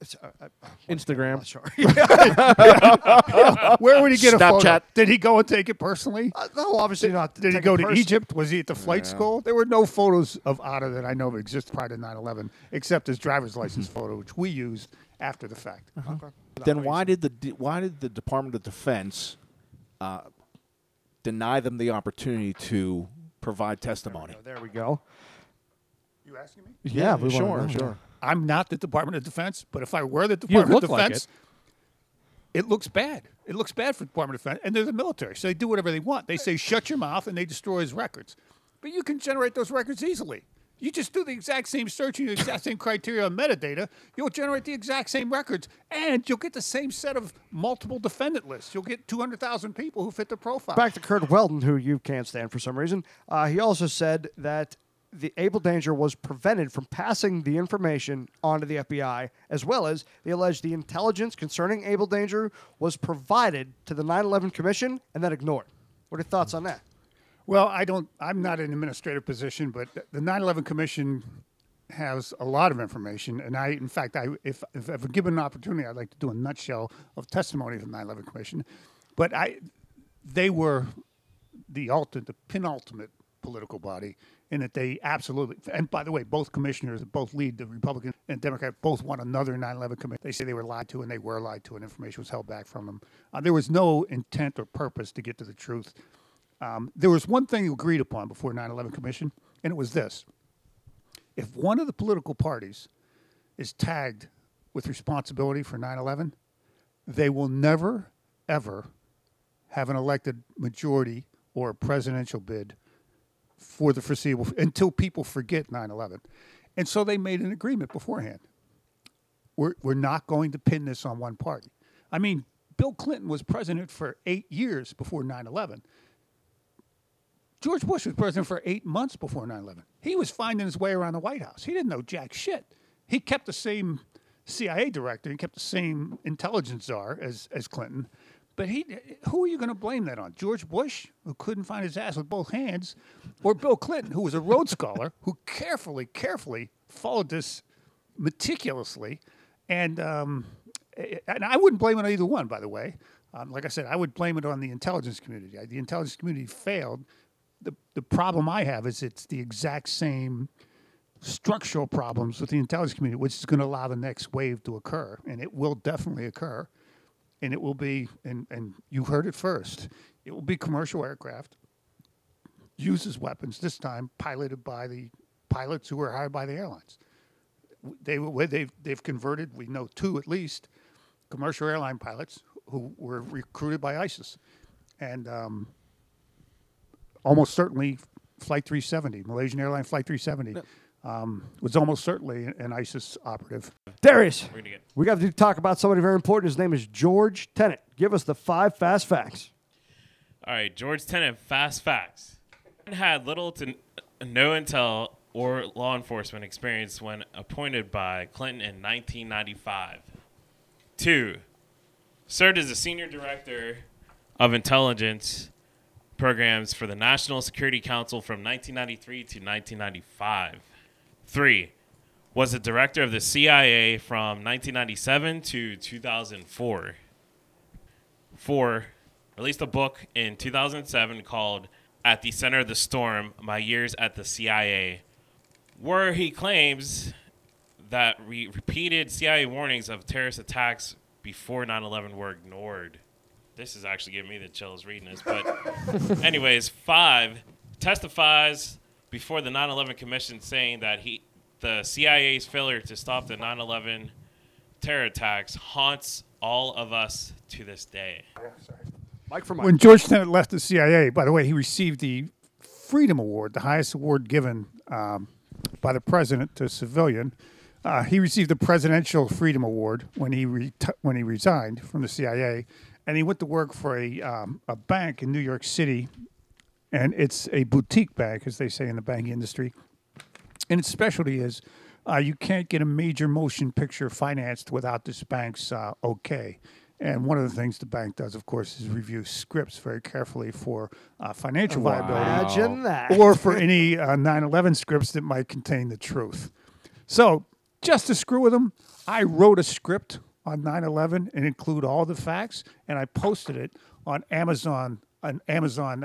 It's, uh, uh, Instagram. not sure. Where would he get a photo? Snapchat. Did he go and take it personally? Uh, no, obviously not. Did he take go to personally. Egypt? Was he at the flight school? There were no photos of Atta that I know of exist prior to 9/11, except his driver's license photo, which we used after the fact. Then why did the D- why did the Department of Defense uh, deny them the opportunity to provide testimony? Oh, there we go. You asking me? Yeah, we wanna sure, know. sure. I'm not the Department of Defense, but if I were the Department of look like Defense, it looks bad. It looks bad for the Department of Defense, and they're the military, so they do whatever they want. They say shut your mouth, and they destroy his records. But you can generate those records easily. You just do the exact same search and the exact same criteria on metadata. You'll generate the exact same records, and you'll get the same set of multiple defendant lists. You'll get 200,000 people who fit the profile. Back to Curt Weldon, who you can't stand for some reason. Uh, he also said that the Able Danger was prevented from passing the information onto the FBI, as well as they alleged the intelligence concerning Able Danger was provided to the 9/11 Commission and then ignored. What are your thoughts on that? Well, I don't. I'm not in administrative position, but the 9/11 Commission has a lot of information, and I, in fact, I, if if ever given an opportunity, I'd like to do a nutshell of testimony from the 9/11 Commission. But I, they were the ultimate, the penultimate political body in that they absolutely. And by the way, both commissioners, both lead the Republican and Democrat, both want another 9/11 commission. They say they were lied to, and they were lied to, and information was held back from them. Uh, there was no intent or purpose to get to the truth. Um, there was one thing agreed upon before 9/11 Commission, and it was this: if one of the political parties is tagged with responsibility for 9 11, they will never, ever have an elected majority or a presidential bid for the foreseeable until people forget 9 11. And so they made an agreement beforehand. We're, we're not going to pin this on one party. I mean, Bill Clinton was president for eight years before 9 11. George Bush was president for eight months before 9 11. He was finding his way around the White House. He didn't know jack shit. He kept the same CIA director, he kept the same intelligence czar as, as Clinton. But he, who are you going to blame that on? George Bush, who couldn't find his ass with both hands, or Bill Clinton, who was a Rhodes Scholar, who carefully, carefully followed this meticulously, and um, and I wouldn't blame it on either one, by the way. Um, like I said, I would blame it on the intelligence community. The intelligence community failed. The the problem I have is it's the exact same structural problems with the intelligence community, which is going to allow the next wave to occur, and it will definitely occur and it will be and and you heard it first it will be commercial aircraft uses weapons this time piloted by the pilots who were hired by the airlines. They they've they've converted we know two at least commercial airline pilots who were recruited by ISIS. And um, almost certainly flight 370 Malaysian airline flight 370 um, was almost certainly an ISIS operative Darius, we got to talk about somebody very important. His name is George Tenet. Give us the five fast facts. All right, George Tenet, fast facts. Had little to n- no intel or law enforcement experience when appointed by Clinton in 1995. Two, served as a senior director of intelligence programs for the National Security Council from 1993 to 1995. Three, was the director of the CIA from 1997 to 2004. Four, released a book in 2007 called At the Center of the Storm My Years at the CIA, where he claims that re- repeated CIA warnings of terrorist attacks before 9 11 were ignored. This is actually giving me the chills reading this. But, anyways, five testifies before the 9 11 Commission saying that he the CIA's failure to stop the 9 11 terror attacks haunts all of us to this day. Mike for When George Tenet left the CIA, by the way, he received the Freedom Award, the highest award given um, by the president to a civilian. Uh, he received the Presidential Freedom Award when he reti- when he resigned from the CIA, and he went to work for a um, a bank in New York City, and it's a boutique bank, as they say in the banking industry. And its specialty is uh, you can't get a major motion picture financed without this bank's uh, okay. And one of the things the bank does, of course, is review scripts very carefully for uh, financial Wow. viability. Imagine that. Or for any uh, 9 11 scripts that might contain the truth. So, just to screw with them, I wrote a script on 9 11 and include all the facts, and I posted it on Amazon, an Amazon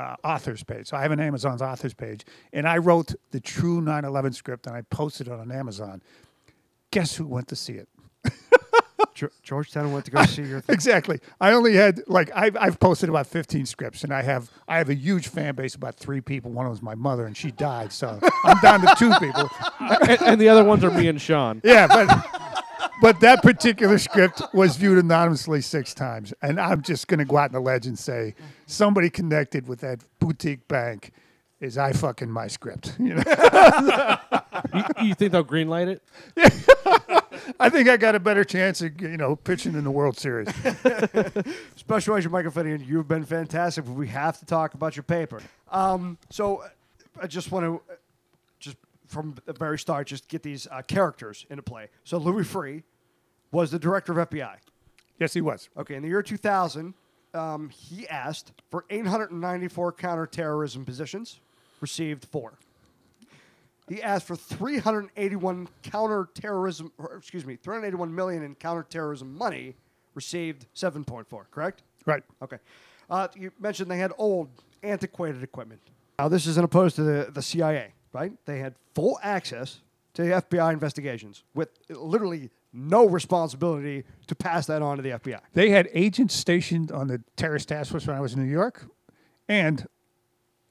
uh, authors page. So I have an Amazon's authors page, and I wrote the true 9 11 script and I posted it on Amazon. Guess who went to see it? George Tenet went to go see your thing. exactly. I only had like I've, I've posted about 15 scripts, and I have I have a huge fan base, about three people. One of was my mother, and she died, so I'm down to two people. and, and the other ones are me and Sean. Yeah, but but that particular script was viewed anonymously six times, and I'm just going to go out on the ledge and say somebody connected with that boutique bank is I fucking my script. You know. you, you think they'll greenlight it? I think I got a better chance of you know pitching in the World Series. Special Agent Michael Finnegan, you've been fantastic. but We have to talk about your paper. Um, so uh, I just want to, just from the very start, just get these uh, characters into play. So Louis Freeh was the director of FBI. Yes, he was. Okay, in the year 2000, um, he asked for 894 counterterrorism positions, received four. He asked for 381 counterterrorism, or excuse me, 381 million in counterterrorism money, received 7.4. Correct? Right. Okay. Uh, you mentioned they had old, antiquated equipment. Now, this isn't opposed to the, the CIA, right? They had full access to the FBI investigations with literally no responsibility to pass that on to the FBI. They had agents stationed on the terrorist task force when I was in New York, and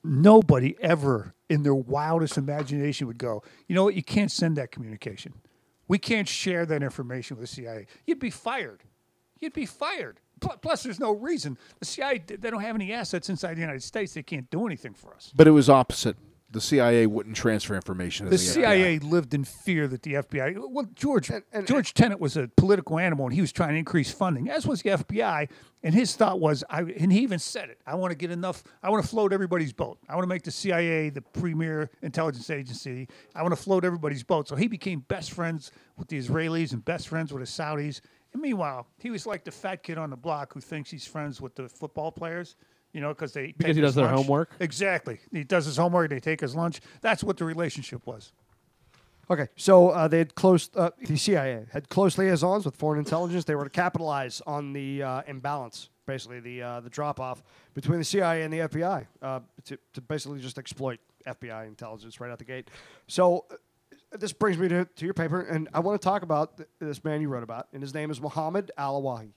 nobody ever in their wildest imagination would go, you know what, you can't send that communication. We can't share that information with the CIA. You'd be fired. You'd be fired. Plus, there's no reason. The CIA, they don't have any assets inside the United States. They can't do anything for us. But it was opposite. The CIA wouldn't transfer information to The the, FBI. CIA lived in fear that the FBI. Well, George George Tenet was a political animal, and he was trying to increase funding, as was the FBI. And his thought was, I, and he even said it: I want to get enough. I want to float everybody's boat. I want to make the CIA the premier intelligence agency. I want to float everybody's boat. So he became best friends with the Israelis and best friends with the Saudis. And meanwhile, he was like the fat kid on the block who thinks he's friends with the football players. You know, because they Because take he his does their lunch. homework? Exactly. He does his homework. They take his lunch. That's what the relationship was. Okay, so uh, they had close. Uh, the CIA had close liaisons with foreign intelligence. They were to capitalize on the uh, imbalance, basically the uh, the drop off between the CIA and the FBI, uh, to, to basically just exploit FBI intelligence right out the gate. So uh, this brings me to, to your paper, and I want to talk about th- this man you wrote about, and his name is Mohammed Al Owhali,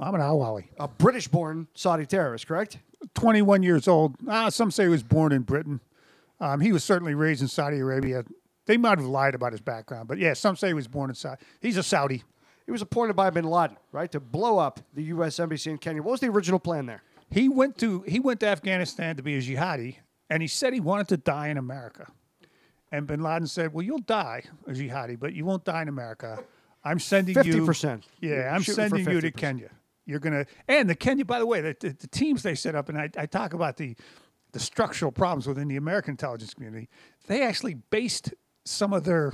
Muhammad Al Owhali. a British-born Saudi terrorist, correct? 21 years old. Ah, some say he was born in Britain. Um, he was certainly raised in Saudi Arabia. They might have lied about his background, but yeah, some say he was born in Saudi. He's a Saudi. He was appointed by Bin Laden, right, to blow up the U.S. embassy in Kenya. What was the original plan there? He went to he went to Afghanistan to be a jihadi, and he said he wanted to die in America. And Bin Laden said, "Well, you'll die a jihadi, but you won't die in America. I'm sending you 50%. Yeah, You're I'm sending you to Kenya. You're gonna and the Kenya. By the way, the, the, the teams they set up, and I, I talk about the the structural problems within the American intelligence community. They actually based some of their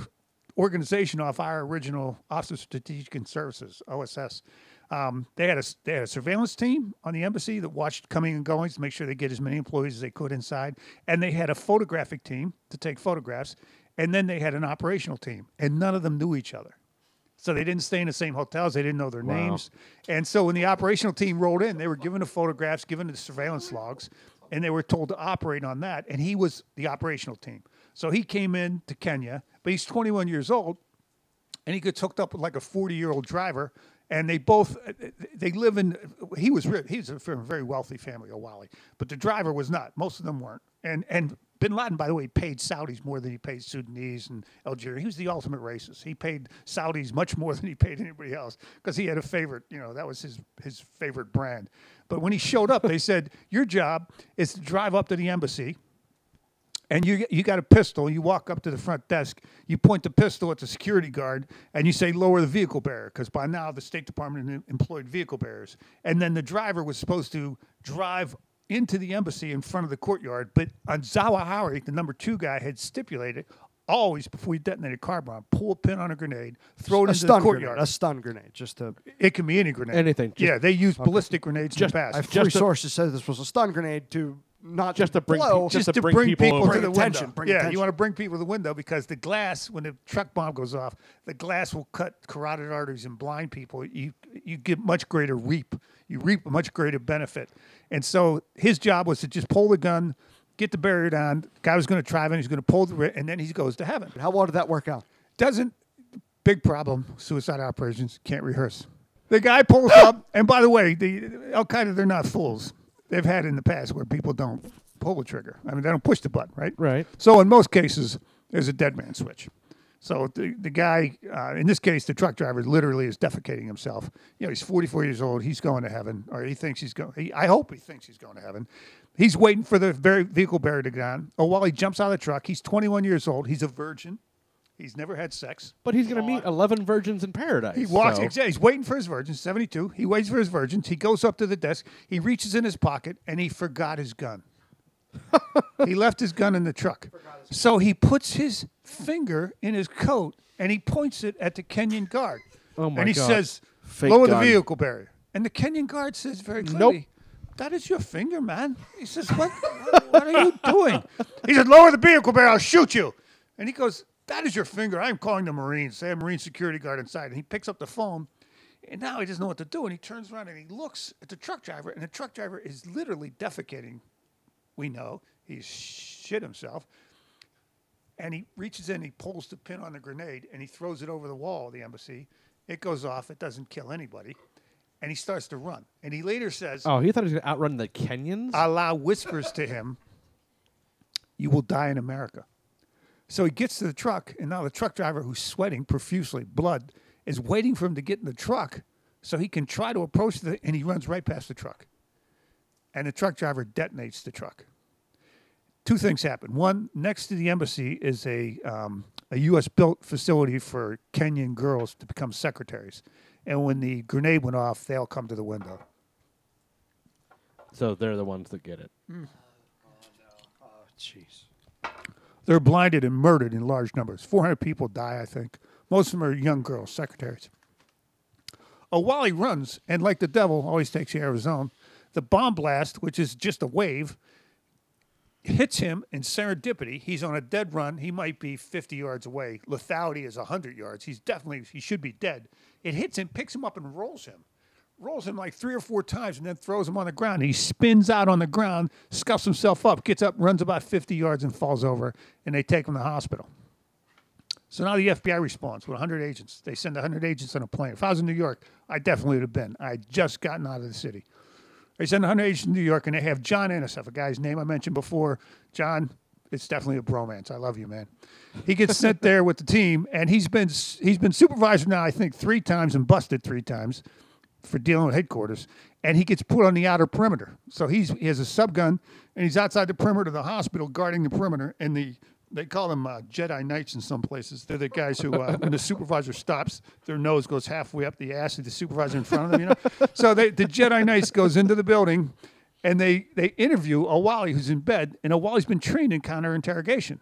organization off our original Office of Strategic and Services (OSS). Um, they had a they had a surveillance team on the embassy that watched coming and goings to make sure they get as many employees as they could inside, and they had a photographic team to take photographs, and then they had an operational team, and none of them knew each other. So they didn't stay in the same hotels. They didn't know their Wow. names. And so when the operational team rolled in, they were given the photographs, given the surveillance logs, and they were told to operate on that. And he was the operational team. So he came in to Kenya, but he's 21 years old, and he gets hooked up with like a 40 year old driver. And they both, they live in, he was, ri- he's from a very wealthy family, Owhali, but the driver was not. Most of them weren't. And, and Bin Laden, by the way, paid Saudis more than he paid Sudanese and Algeria. He was the ultimate racist. He paid Saudis much more than he paid anybody else because he had a favorite, you know, that was his, his favorite brand. But when he showed up, they said, Your job is to drive up to the embassy and you you got a pistol. You walk up to the front desk. You point the pistol at the security guard, and you say, "Lower the vehicle barrier," because by now the State Department employed vehicle bearers. And then the driver was supposed to drive into the embassy in front of the courtyard. But on Zawahiri, the number two guy had stipulated always before you detonate a car bomb, pull a pin on a grenade, throw it a into the stun courtyard. grenade. A stun grenade, just to. It can be any grenade. Anything, just- yeah, they use Okay. ballistic grenades Just, in the past. I have three sources said this was a stun grenade to not Just to bring blow, pe- just to bring people over. to the attention. window. Bring yeah, attention. you want to bring people to the window because the glass, when the truck bomb goes off, the glass will cut carotid arteries and blind people. You you get much greater reap. You reap a much greater benefit. And so his job was to just pull the gun, get the barrier down. The guy was going to drive in. He's going to pull the and then he goes to heaven. How well did that work out? Doesn't big problem. Suicide operations can't rehearse. The guy pulls up, and by the way, the Al Qaeda they're not fools. They've had in the past where people don't pull the trigger. I mean, they don't push the button, right? Right. So in most cases, there's a dead man switch. So the the guy, uh, in this case, the truck driver literally is defecating himself. You know, he's 44 years old. He's going to heaven, or he thinks he's going. He, I hope he thinks he's going to heaven. He's waiting for the very vehicle barrier to go down. Oh, while he jumps out of the truck, he's 21 years old. He's a virgin. He's never had sex. But he's going to meet 11 virgins in paradise. He walks. so- Exactly. He's waiting for his virgins. Seventy-two. He waits for his virgins. He goes up to the desk. He reaches in his pocket and he forgot his gun. he left his gun in the truck. So he puts his finger in his coat and he points it at the Kenyan guard. Oh my god. And he God. says, Fake "Lower gun. the vehicle barrier." And the Kenyan guard says very clearly, "That is your finger, man." He says, "What? what are you doing?" He said, "Lower the vehicle barrier. I'll shoot you." And he goes, "That is your finger. I'm calling the Marines. They have a Marine security guard inside." And he picks up the phone, and now he doesn't know what to do. And he turns around and he looks at the truck driver, and the truck driver is literally defecating. We know he's shit himself. And he reaches in, he pulls the pin on the grenade, and he throws it over the wall of the embassy. It goes off. It doesn't kill anybody. And he starts to run. And he later says, Oh, he thought he was going to outrun the Kenyans? Allah whispers to him, You will die in America. So he gets to the truck, and now the truck driver, who's sweating profusely, blood, is waiting for him to get in the truck so he can try to approach the, and he runs right past the truck. And the truck driver detonates the truck. Two things happen. One, next to the embassy is a, um, a U.S. built facility for Kenyan girls to become secretaries. And when the grenade went off, they all come to the window. So they're the ones that get it. Oh, jeez. They're blinded and murdered in large numbers. 400 people die, I think. Most of them are young girls, secretaries. Oh, while he runs, and like the devil always takes care of his own, the bomb blast, which is just a wave, hits him in serendipity. He's on a dead run. He might be 50 yards away. Lethality is 100 yards. He's definitely, he should be dead. It hits him, picks him up, and rolls him. Rolls him like three or four times and then throws him on the ground. He spins out on the ground, scuffs himself up, gets up, runs about 50 yards, and falls over, and they take him to the hospital. So now the FBI responds with 100 agents. They send 100 agents on a plane. If I was in New York, I definitely would have been. I had just gotten out of the city. They send 100 agents to New York, and they have John Anticev, a guy's name I mentioned before. John, it's definitely a bromance. I love you, man. He gets sent there with the team, and he's been he's been supervisor now, I think, three times and busted three times for dealing with headquarters. And he gets put on the outer perimeter. So he's he has a subgun, and he's outside the perimeter of the hospital guarding the perimeter. And the they call them uh, Jedi Knights in some places. They're the guys who, uh, when the supervisor stops, their nose goes halfway up the ass of the supervisor in front of them. You know, so they, the Jedi Knights goes into the building, and they they interview Owhali, who's in bed, and Owhali's been trained in counter interrogation.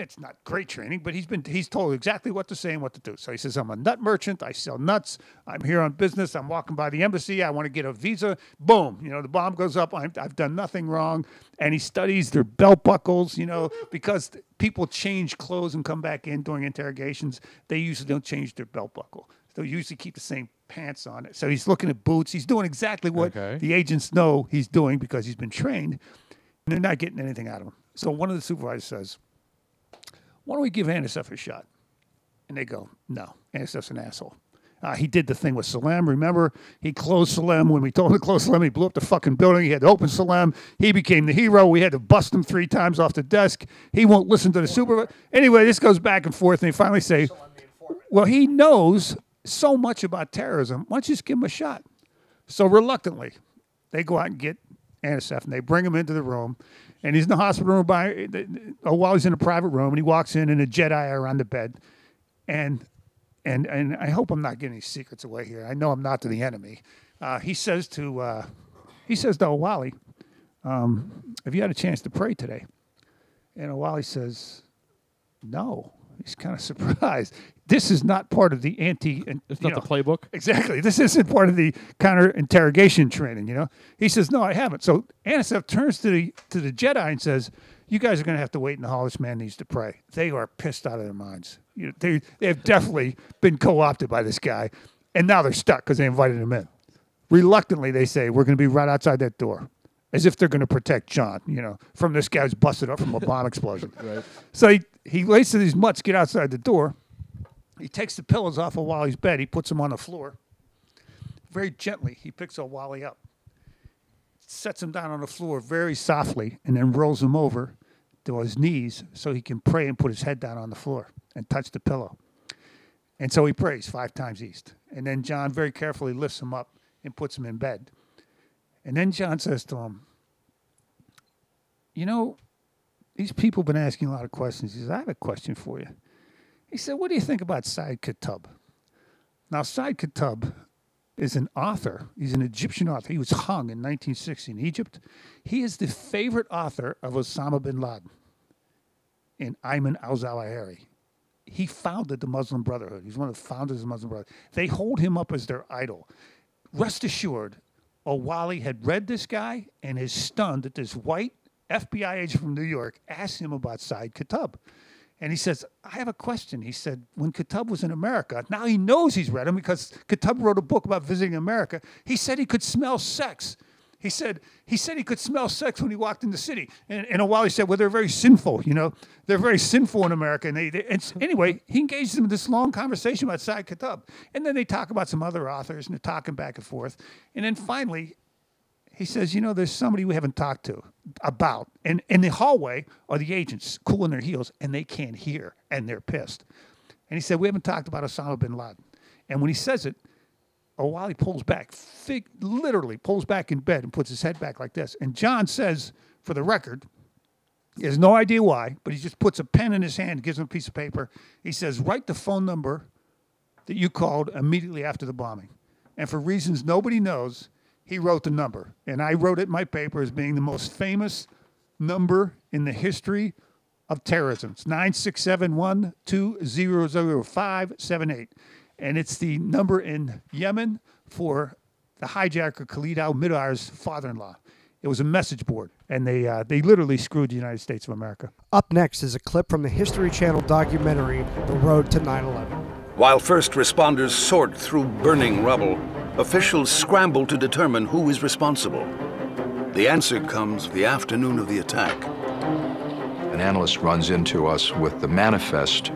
It's not great training, but he's been he's told exactly what to say and what to do. So he says, "I'm a nut merchant. I sell nuts. I'm here on business. I'm walking by the embassy. I want to get a visa. Boom! You know, the bomb goes up. I'm, I've done nothing wrong." And he studies their belt buckles. You know, because people change clothes and come back in during interrogations. They usually don't change their belt buckle. They usually keep the same pants on it. So he's looking at boots. He's doing exactly what Okay. the agents know he's doing because he's been trained. And they're not getting anything out of him. So one of the supervisors says, why don't we give Anticev a shot? And they go, no, Anticev's an asshole. Uh, he did the thing with Salem. Remember, he closed Salem. When we told him to close Salem, he blew up the fucking building. He had to open Salem. He became the hero. We had to bust him three times off the desk. He won't listen to the supervisor. Anyway, this goes back and forth, and they finally say, well, he knows so much about terrorism. Why don't you just give him a shot? So reluctantly, they go out and get Anticev, and they bring him into the room. And he's in the hospital room by, oh, while he's in a private room, and he walks in, and a Jedi are on the bed. And and and I hope I'm not getting any secrets away here. I know I'm not to the enemy. Uh, he says to uh, he says to Owhali, um, "Have you had a chance to pray today?" And Owhali says, "No." He's kind of surprised. This is not part of the anti. It's not the playbook. Exactly. This isn't part of the counter interrogation training. You know. He says, "No, I haven't." So Anticev turns to the to the Jedi and says, "You guys are going to have to wait in the hall. This man needs to pray." They are pissed out of their minds. You know, they they have definitely been co-opted by this guy, and now they're stuck because they invited him in. Reluctantly, they say, "We're going to be right outside that door." As if they're going to protect John, you know, from this guy who's busted up from a bomb explosion. Right. So he, he waits till these mutts get outside the door. He takes the pillows off of Wally's bed. He puts them on the floor. Very gently, he picks up Wally up, sets him down on the floor very softly, and then rolls him over to his knees so he can pray and put his head down on the floor and touch the pillow. And so he prays five times east. And then John very carefully lifts him up and puts him in bed. And then John says to him, You know, these people have been asking a lot of questions. He says, I have a question for you. He said, What do you think about Said Qutb? Now, Said Qutb is an author. He's an Egyptian author. He was hung in 1960 in Egypt. He is the favorite author of Osama bin Laden and Ayman al Zawahiri. He founded the Muslim Brotherhood. He's one of the founders of the Muslim Brotherhood. They hold him up as their idol. Rest assured, Owhali had read this guy and is stunned that this white FBI agent from New York asked him about Said Qutb. And he says, I have a question. He said, when Qutb was in America, now he knows he's read him because Qutb wrote a book about visiting America. He said he could smell sex. He said he said he could smell sex when he walked in the city. And, and a while he said, well, they're very sinful, you know. They're very sinful in America. And, they, they, and anyway, he engaged them in this long conversation about Said Qutb. And then they talk about some other authors and they're talking back and forth. And then finally, He says, you know, there's somebody we haven't talked to about. And in the hallway are the agents cooling their heels and they can't hear and they're pissed. And he said, we haven't talked about Osama bin Laden. And when he says it, while pulls back, fig- literally pulls back in bed and puts his head back like this. And John says, for the record, he has no idea why, but he just puts a pen in his hand, gives him a piece of paper. He says, write the phone number that you called immediately after the bombing. And for reasons nobody knows, he wrote the number. And I wrote it in my paper as being the most famous number in the history of terrorism. It's 967 And it's the number in Yemen for the hijacker Khalid al Mihdhar's father in law. It was a message board, and they, uh, they literally screwed the United States of America. Up next is a clip from the History Channel documentary, The Road to 9 11. While first responders sort through burning rubble, officials scramble to determine who is responsible. The answer comes the afternoon of the attack. An analyst runs into us with the manifest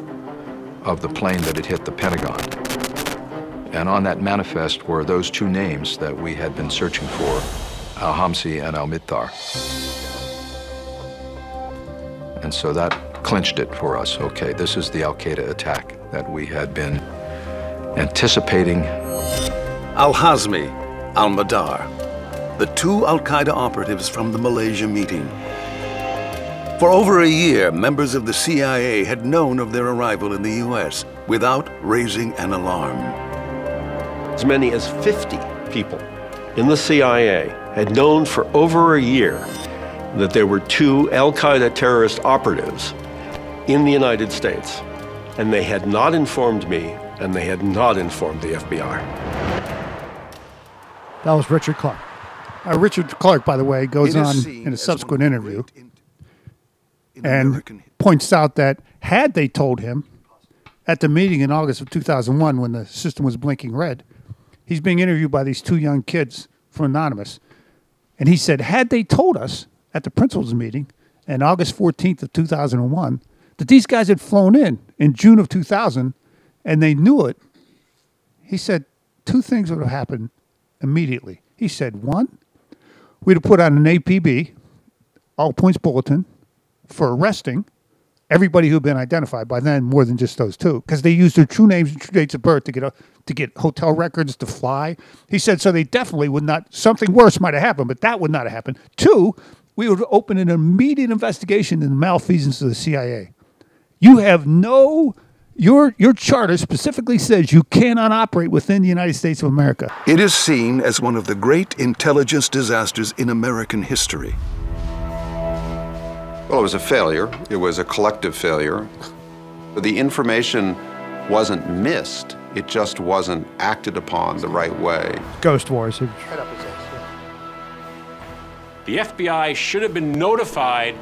of the plane that had hit the Pentagon. And on that manifest were those two names that we had been searching for, Al Hazmi and Al Mihdhar. And so that clinched it for us. Okay, this is the Al Qaeda attack that we had been anticipating. Al Hazmi, Al Mihdhar, the two Al Qaeda operatives from the Malaysia meeting. For over a year, members of the CIA had known of their arrival in the U.S. without raising an alarm. As many as 50 people in the CIA had known for over a year that there were two Al Qaeda terrorist operatives in the United States, and they had not informed me, and they had not informed the FBI. That was Richard Clarke. Uh, Richard Clarke, by the way, goes on in a subsequent interview in and American points out that had they told him at the meeting in August of 2001 when the system was blinking red, he's being interviewed by these two young kids from Anonymous. And he said, had they told us at the principals meeting in August 14th of 2001 that these guys had flown in in June of 2000 and they knew it, he said two things would have happened immediately. He said, one, we'd have put on an APB, all points bulletin, for arresting everybody who had been identified by then, more than just those two, because they used their true names and true dates of birth to get a, to get hotel records to fly. He said so they definitely would not. Something worse might have happened, but that would not have happened. Two, we would open an immediate investigation into the malfeasance of the CIA. You have no. Your your charter specifically says you cannot operate within the United States of America. It is seen as one of the great intelligence disasters in American history. Well, it was a failure. It was a collective failure. The information wasn't missed, it just wasn't acted upon the right way. Ghost Wars. The FBI should have been notified.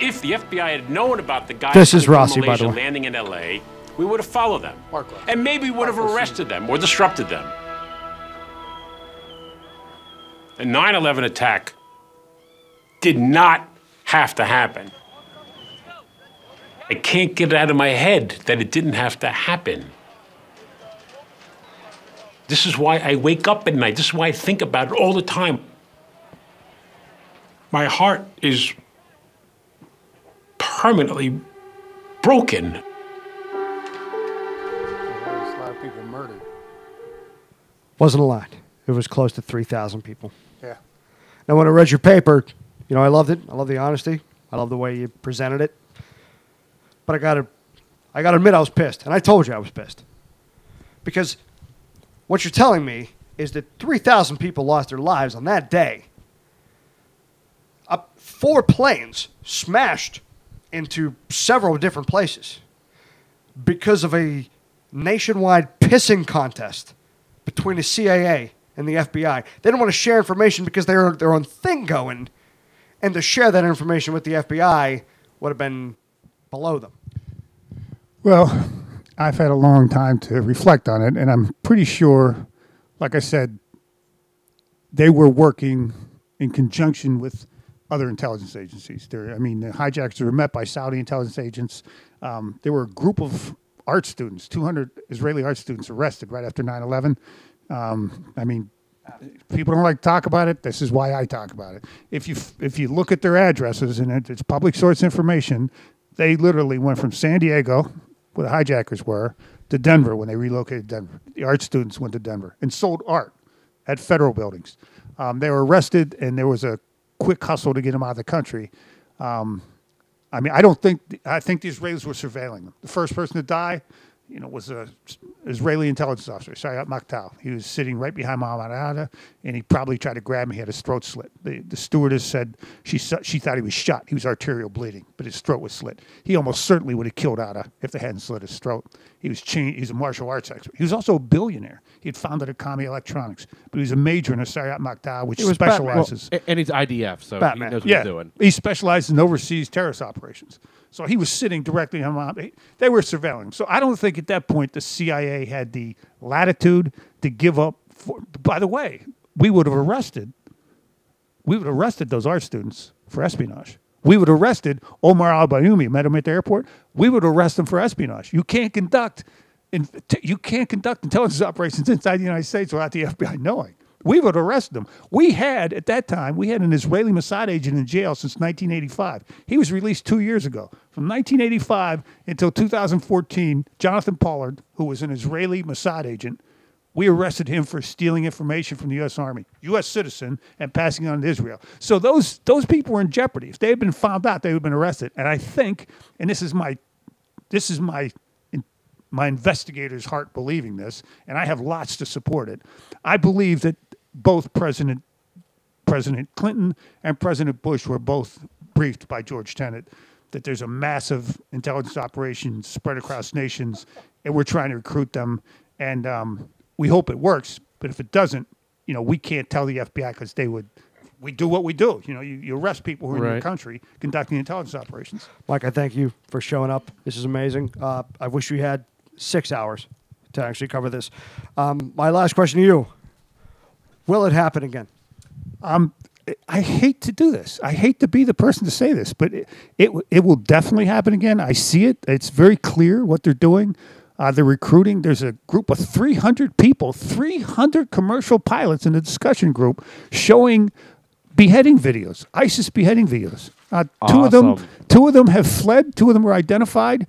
If the FBI had known about the guys This is from Rossi, by Malaysia the way. landing in LA, we would have followed them. And maybe would have arrested them or disrupted them. The 9 11 attack did not have to happen. I can't get it out of my head that it didn't have to happen. This is why I wake up at night. This is why I think about it all the time. My heart is permanently broken. a lot of people murdered. Wasn't a lot. It was close to 3,000 people. Yeah. Now, when I read your paper, you know, I loved it. I love the honesty. I love the way you presented it. But I got to, I got to admit, I was pissed, and I told you I was pissed, because what you're telling me is that 3,000 people lost their lives on that day. Up four planes smashed into several different places because of a nationwide pissing contest between the CIA and the FBI. They don't want to share information because they're their own thing going, and to share that information with the FBI would have been below them. Well, I've had a long time to reflect on it, and I'm pretty sure, like I said, they were working in conjunction with other intelligence agencies. There, I mean, the hijackers were met by Saudi intelligence agents. Um, there were a group of art students, 200 Israeli art students arrested right after 9 11. Um, I mean, People don't like to talk about it. This is why I talk about it. If you if you look at their addresses and it's public source information, they literally went from San Diego, where the hijackers were, to Denver when they relocated Denver. The art students went to Denver and sold art at federal buildings. Um, they were arrested, and there was a quick hustle to get them out of the country. Um, I mean, I don't think I think the Israelis were surveilling them. The first person to die, you know, was a Israeli intelligence officer, Sayeret Matkal. He was sitting right behind Mohammed Atta, and he probably tried to grab him. He had his throat slit. The, the stewardess said she she thought he was shot. He was arterial bleeding, but his throat was slit. He almost certainly would have killed Atta if they hadn't slit his throat. He was cha- he's a martial arts expert. He was also a billionaire. He had founded Akamai Electronics, but he was a major in a Sayeret Matkal, which He Batman. specializes. Well, and he's IDF, so he Batman. knows what yeah. he's doing. He specialized in overseas terrorist operations. So he was sitting directly on Mount. They were surveilling. So I don't think at that point the CIA had the latitude to give up. For, by the way, we would have arrested. We would have arrested those art students for espionage. We would have arrested Omar Al Bayoumi, met him at the airport. We would arrest him for espionage. You can't conduct, you can't conduct intelligence operations inside the United States without the FBI knowing. We would arrest them. We had at that time, we had an Israeli Mossad agent in jail since 1985. He was released two years ago. From 1985 until 2014, Jonathan Pollard, who was an Israeli Mossad agent, we arrested him for stealing information from the U.S. Army, U.S. citizen, and passing on to Israel. So those those people were in jeopardy. If they had been found out, they would have been arrested. And I think, and this is my this is my my investigator's heart believing this, and I have lots to support it. I believe that both President President Clinton and President Bush were both briefed by George Tenet that there's a massive intelligence operation spread across nations, and we're trying to recruit them. And um, we hope it works. But if it doesn't, you know, we can't tell the FBI because they would. We do what we do. You know, you, you arrest people who are in your country conducting intelligence operations. Mike, I thank you for showing up. This is amazing. Uh, I wish we had six hours to actually cover this. Um, my last question to you Will it happen again? Um, I hate to do this. I hate to be the person to say this, but it it, it will definitely happen again. I see it. It's very clear what they're doing. Uh, they're recruiting. There's a group of 300 people, 300 commercial pilots in the discussion group showing beheading videos, ISIS beheading videos. Uh, Two of them, two of them have fled. Two of them were identified,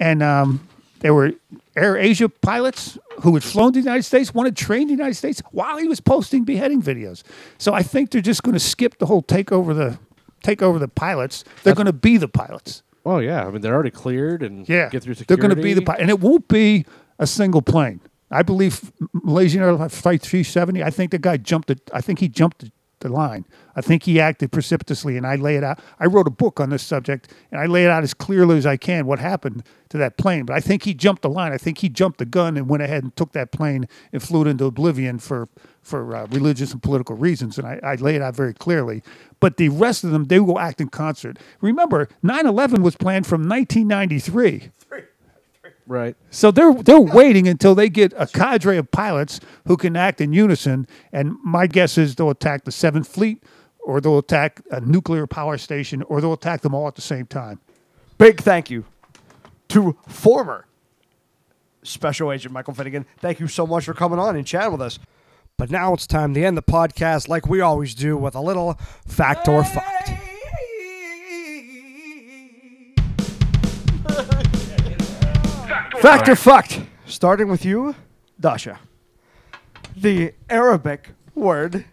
and um, they were Air Asia pilots who had flown to the United States, wanted had trained in the United States while he was posting beheading videos. So I think they're just going to skip the whole take over the take over the pilots. They're going to be the pilots. Oh yeah, I mean they're already cleared and Yeah, get through security. they're going to be the pilot, and it won't be a single plane. I believe Malaysian Airlines Flight 370. I think the guy jumped it. I think he jumped the, line. I think he acted precipitously, and I lay it out. I wrote a book on this subject, and I lay it out as clearly as I can what happened to that plane. But I think he jumped the line. I think he jumped the gun and went ahead and took that plane and flew it into oblivion for for uh, religious and political reasons. And I, I lay it out very clearly. But the rest of them, they will act in concert. Remember, 9/11 was planned from 1993. Right. So they're they're waiting until they get a cadre of pilots who can act in unison. And my guess is they'll attack the Seventh Fleet, or they'll attack a nuclear power station, or they'll attack them all at the same time. Big thank you to former Special Agent Michael Finnegan. Thank you so much for coming on and chatting with us. But now it's time to end the podcast like we always do with a little fact or fact. Fact or fact? Starting with you, Dasha. The Arabic word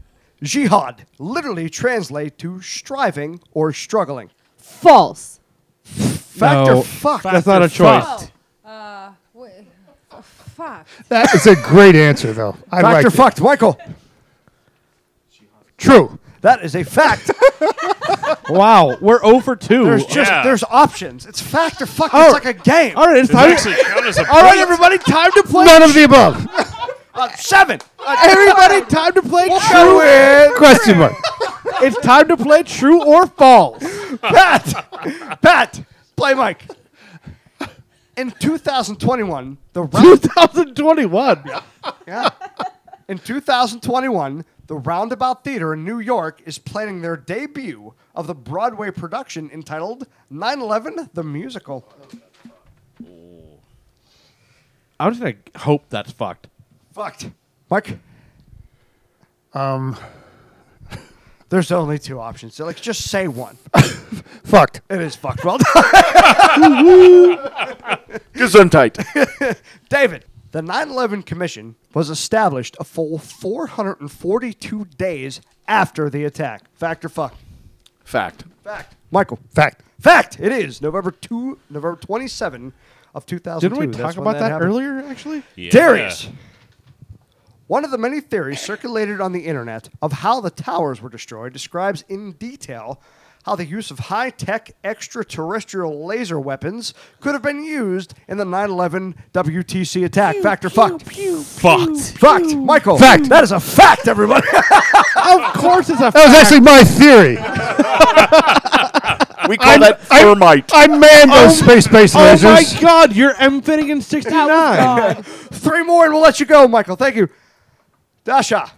jihad literally translate to striving or struggling. False. Fact No, or fact? that's not a choice. Uh, wait, uh, fuck. That is a great answer, though. I fact like or it. fact, Michael? True. That is a fact. wow, we're over two. There's just Yeah. there's options. It's fact or fuck. Oh, it's like a game. all right, it's time- actually count as a all right, point. everybody, time to play. None of the above. Uh, seven. Uh, Everybody, time to play true. go with- Question mark. it's time to play true or false. Pat, Pat, play Mike. In 2021, the round, 2021. yeah. In 2021, the Roundabout Theater in New York is planning their debut of the Broadway production entitled 9/11: The Musical. I'm just gonna hope that's fucked. Fucked. Mike. Um, There's only two options. So, like, just say one. fucked. It is fucked. Well done. Gesundheit. David, the 9 11 Commission was established a full 442 days after the attack. Fact or fuck? Fact. Fact. Michael. Fact. Fact. It is November 2, November 27 of 2002. Didn't we That's talk when about that, happened. earlier, actually? Darius. One of the many theories circulated on the internet of how the towers were destroyed describes in detail how the use of high tech extraterrestrial laser weapons could have been used in the 9 11 WTC attack. Fact or fucked? Fucked. Fact. Michael. Fact. That is a fact, everybody. of course it's a That was actually my theory. We call I'm- that I'm- thermite. I manned those oh, space-based Oh lasers. my God! You're M Finnegan 69. Three more and we'll let you go, Michael. Thank you. Dasha,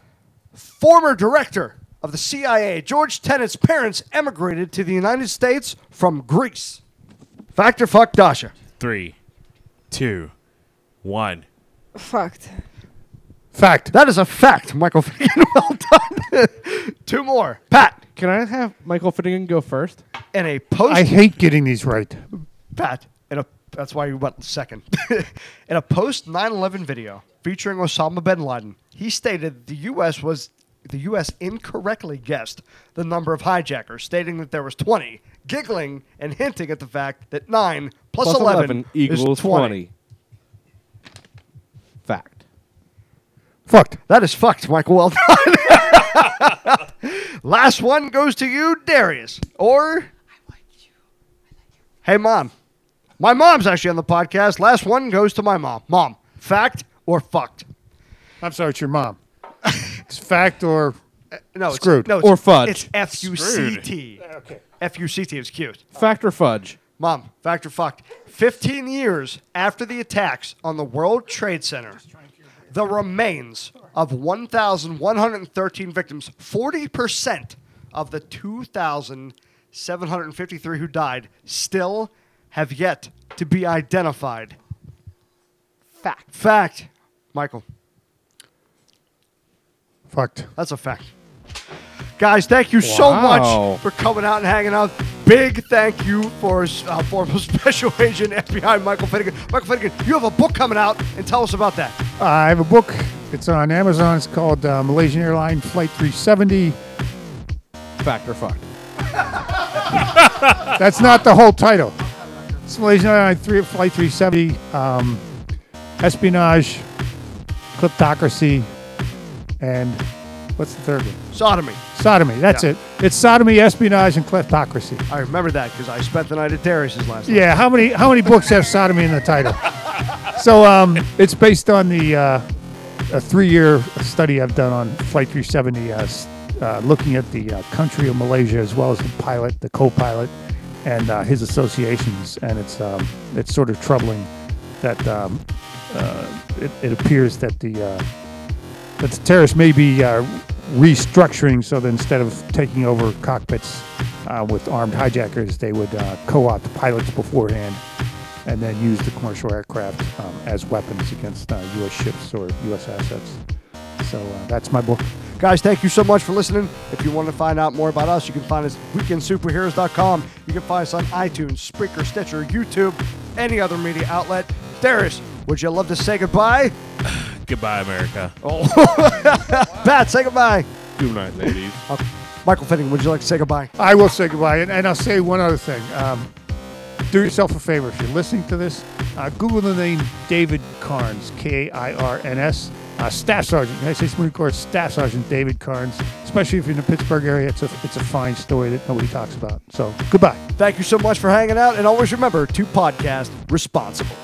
former director of the CIA, George Tenet's parents emigrated to the United States from Greece. Factor fuck, Dasha? Three, two, one. Fucked. Fact. That is a fact, Michael Finnegan. Well done. Two more. Pat. Can I have Michael Finnegan go first? In a post. I hate getting these right. Pat. In a, that's why you went second. in a post 9 11 video featuring Osama bin Laden, he stated the U.S. was. The U.S. incorrectly guessed the number of hijackers, stating that there was 20, giggling and hinting at the fact that 9 plus, Plus 11, equals is 20. Fact. Fucked. That is fucked, Michael. Well done. Last one goes to you, Darius. Or. I like you. Like hey, mom. My mom's actually on the podcast. Last one goes to my mom. Mom, fact or fucked? I'm sorry, it's your mom. it's fact or uh, No, screwed It's, no, it's, Or fudge. It's F U C T. Okay. F U C T is cute. Fact or fudge? Mom, fact or fucked? 15 years after the attacks on the World Trade Center, the remains of 1,113 victims, 40% of the 2,753 who died, still have yet to be identified. Fact. Fact. Michael. Fucked. That's a fact. Guys, thank you so Wow. much for coming out and hanging out. Big thank you for uh, former Special Agent FBI Michael Finnegan. Michael Finnegan, you have a book coming out, and tell us about that. Uh, I have a book. It's on Amazon. It's called uh, Malaysian Airline Flight 370. Fact or fucked? That's not the whole title. It's Malaysian Airline 3, Flight 370. Um, espionage, kleptocracy, and what's the third one? Sodomy. Sodomy. That's Yeah. it. It's sodomy, espionage, and kleptocracy. I remember that because I spent the night at Darius's last night. Yeah, how many how many books have sodomy in the title? So um, it's based on the uh, a three-year study I've done on Flight 370, uh, s- uh, looking at the uh, country of Malaysia as well as the pilot, the co-pilot, and uh, his associations. And it's um, it's sort of troubling that um, uh, it, it appears that the uh, that the terrorists may be uh, restructuring so that instead of taking over cockpits uh, with armed hijackers, they would uh, co-opt pilots beforehand and then use the commercial aircraft um, as weapons against uh, U.S. ships or U.S. assets. So uh, that's my book. Guys, thank you so much for listening. If you want to find out more about us, you can find us at weekendsuperheroes.com. You can find us on iTunes, Spreaker, Stitcher, YouTube, any other media outlet. Darius, would you love to say goodbye? Goodbye, America. Oh, Pat, say goodbye. Good night, ladies. Uh, Michael Finnegan, would you like to say goodbye? I will say goodbye, and, and I'll say one other thing. Um, do yourself a favor if you're listening to this. Uh, Google the name David Karnes, K I R N S, uh, Staff Sergeant, United States Marine Corps Staff Sergeant David Karnes. Especially if you're in the Pittsburgh area, it's a it's a fine story that nobody talks about. So goodbye. Thank you so much for hanging out, and always remember to podcast responsible.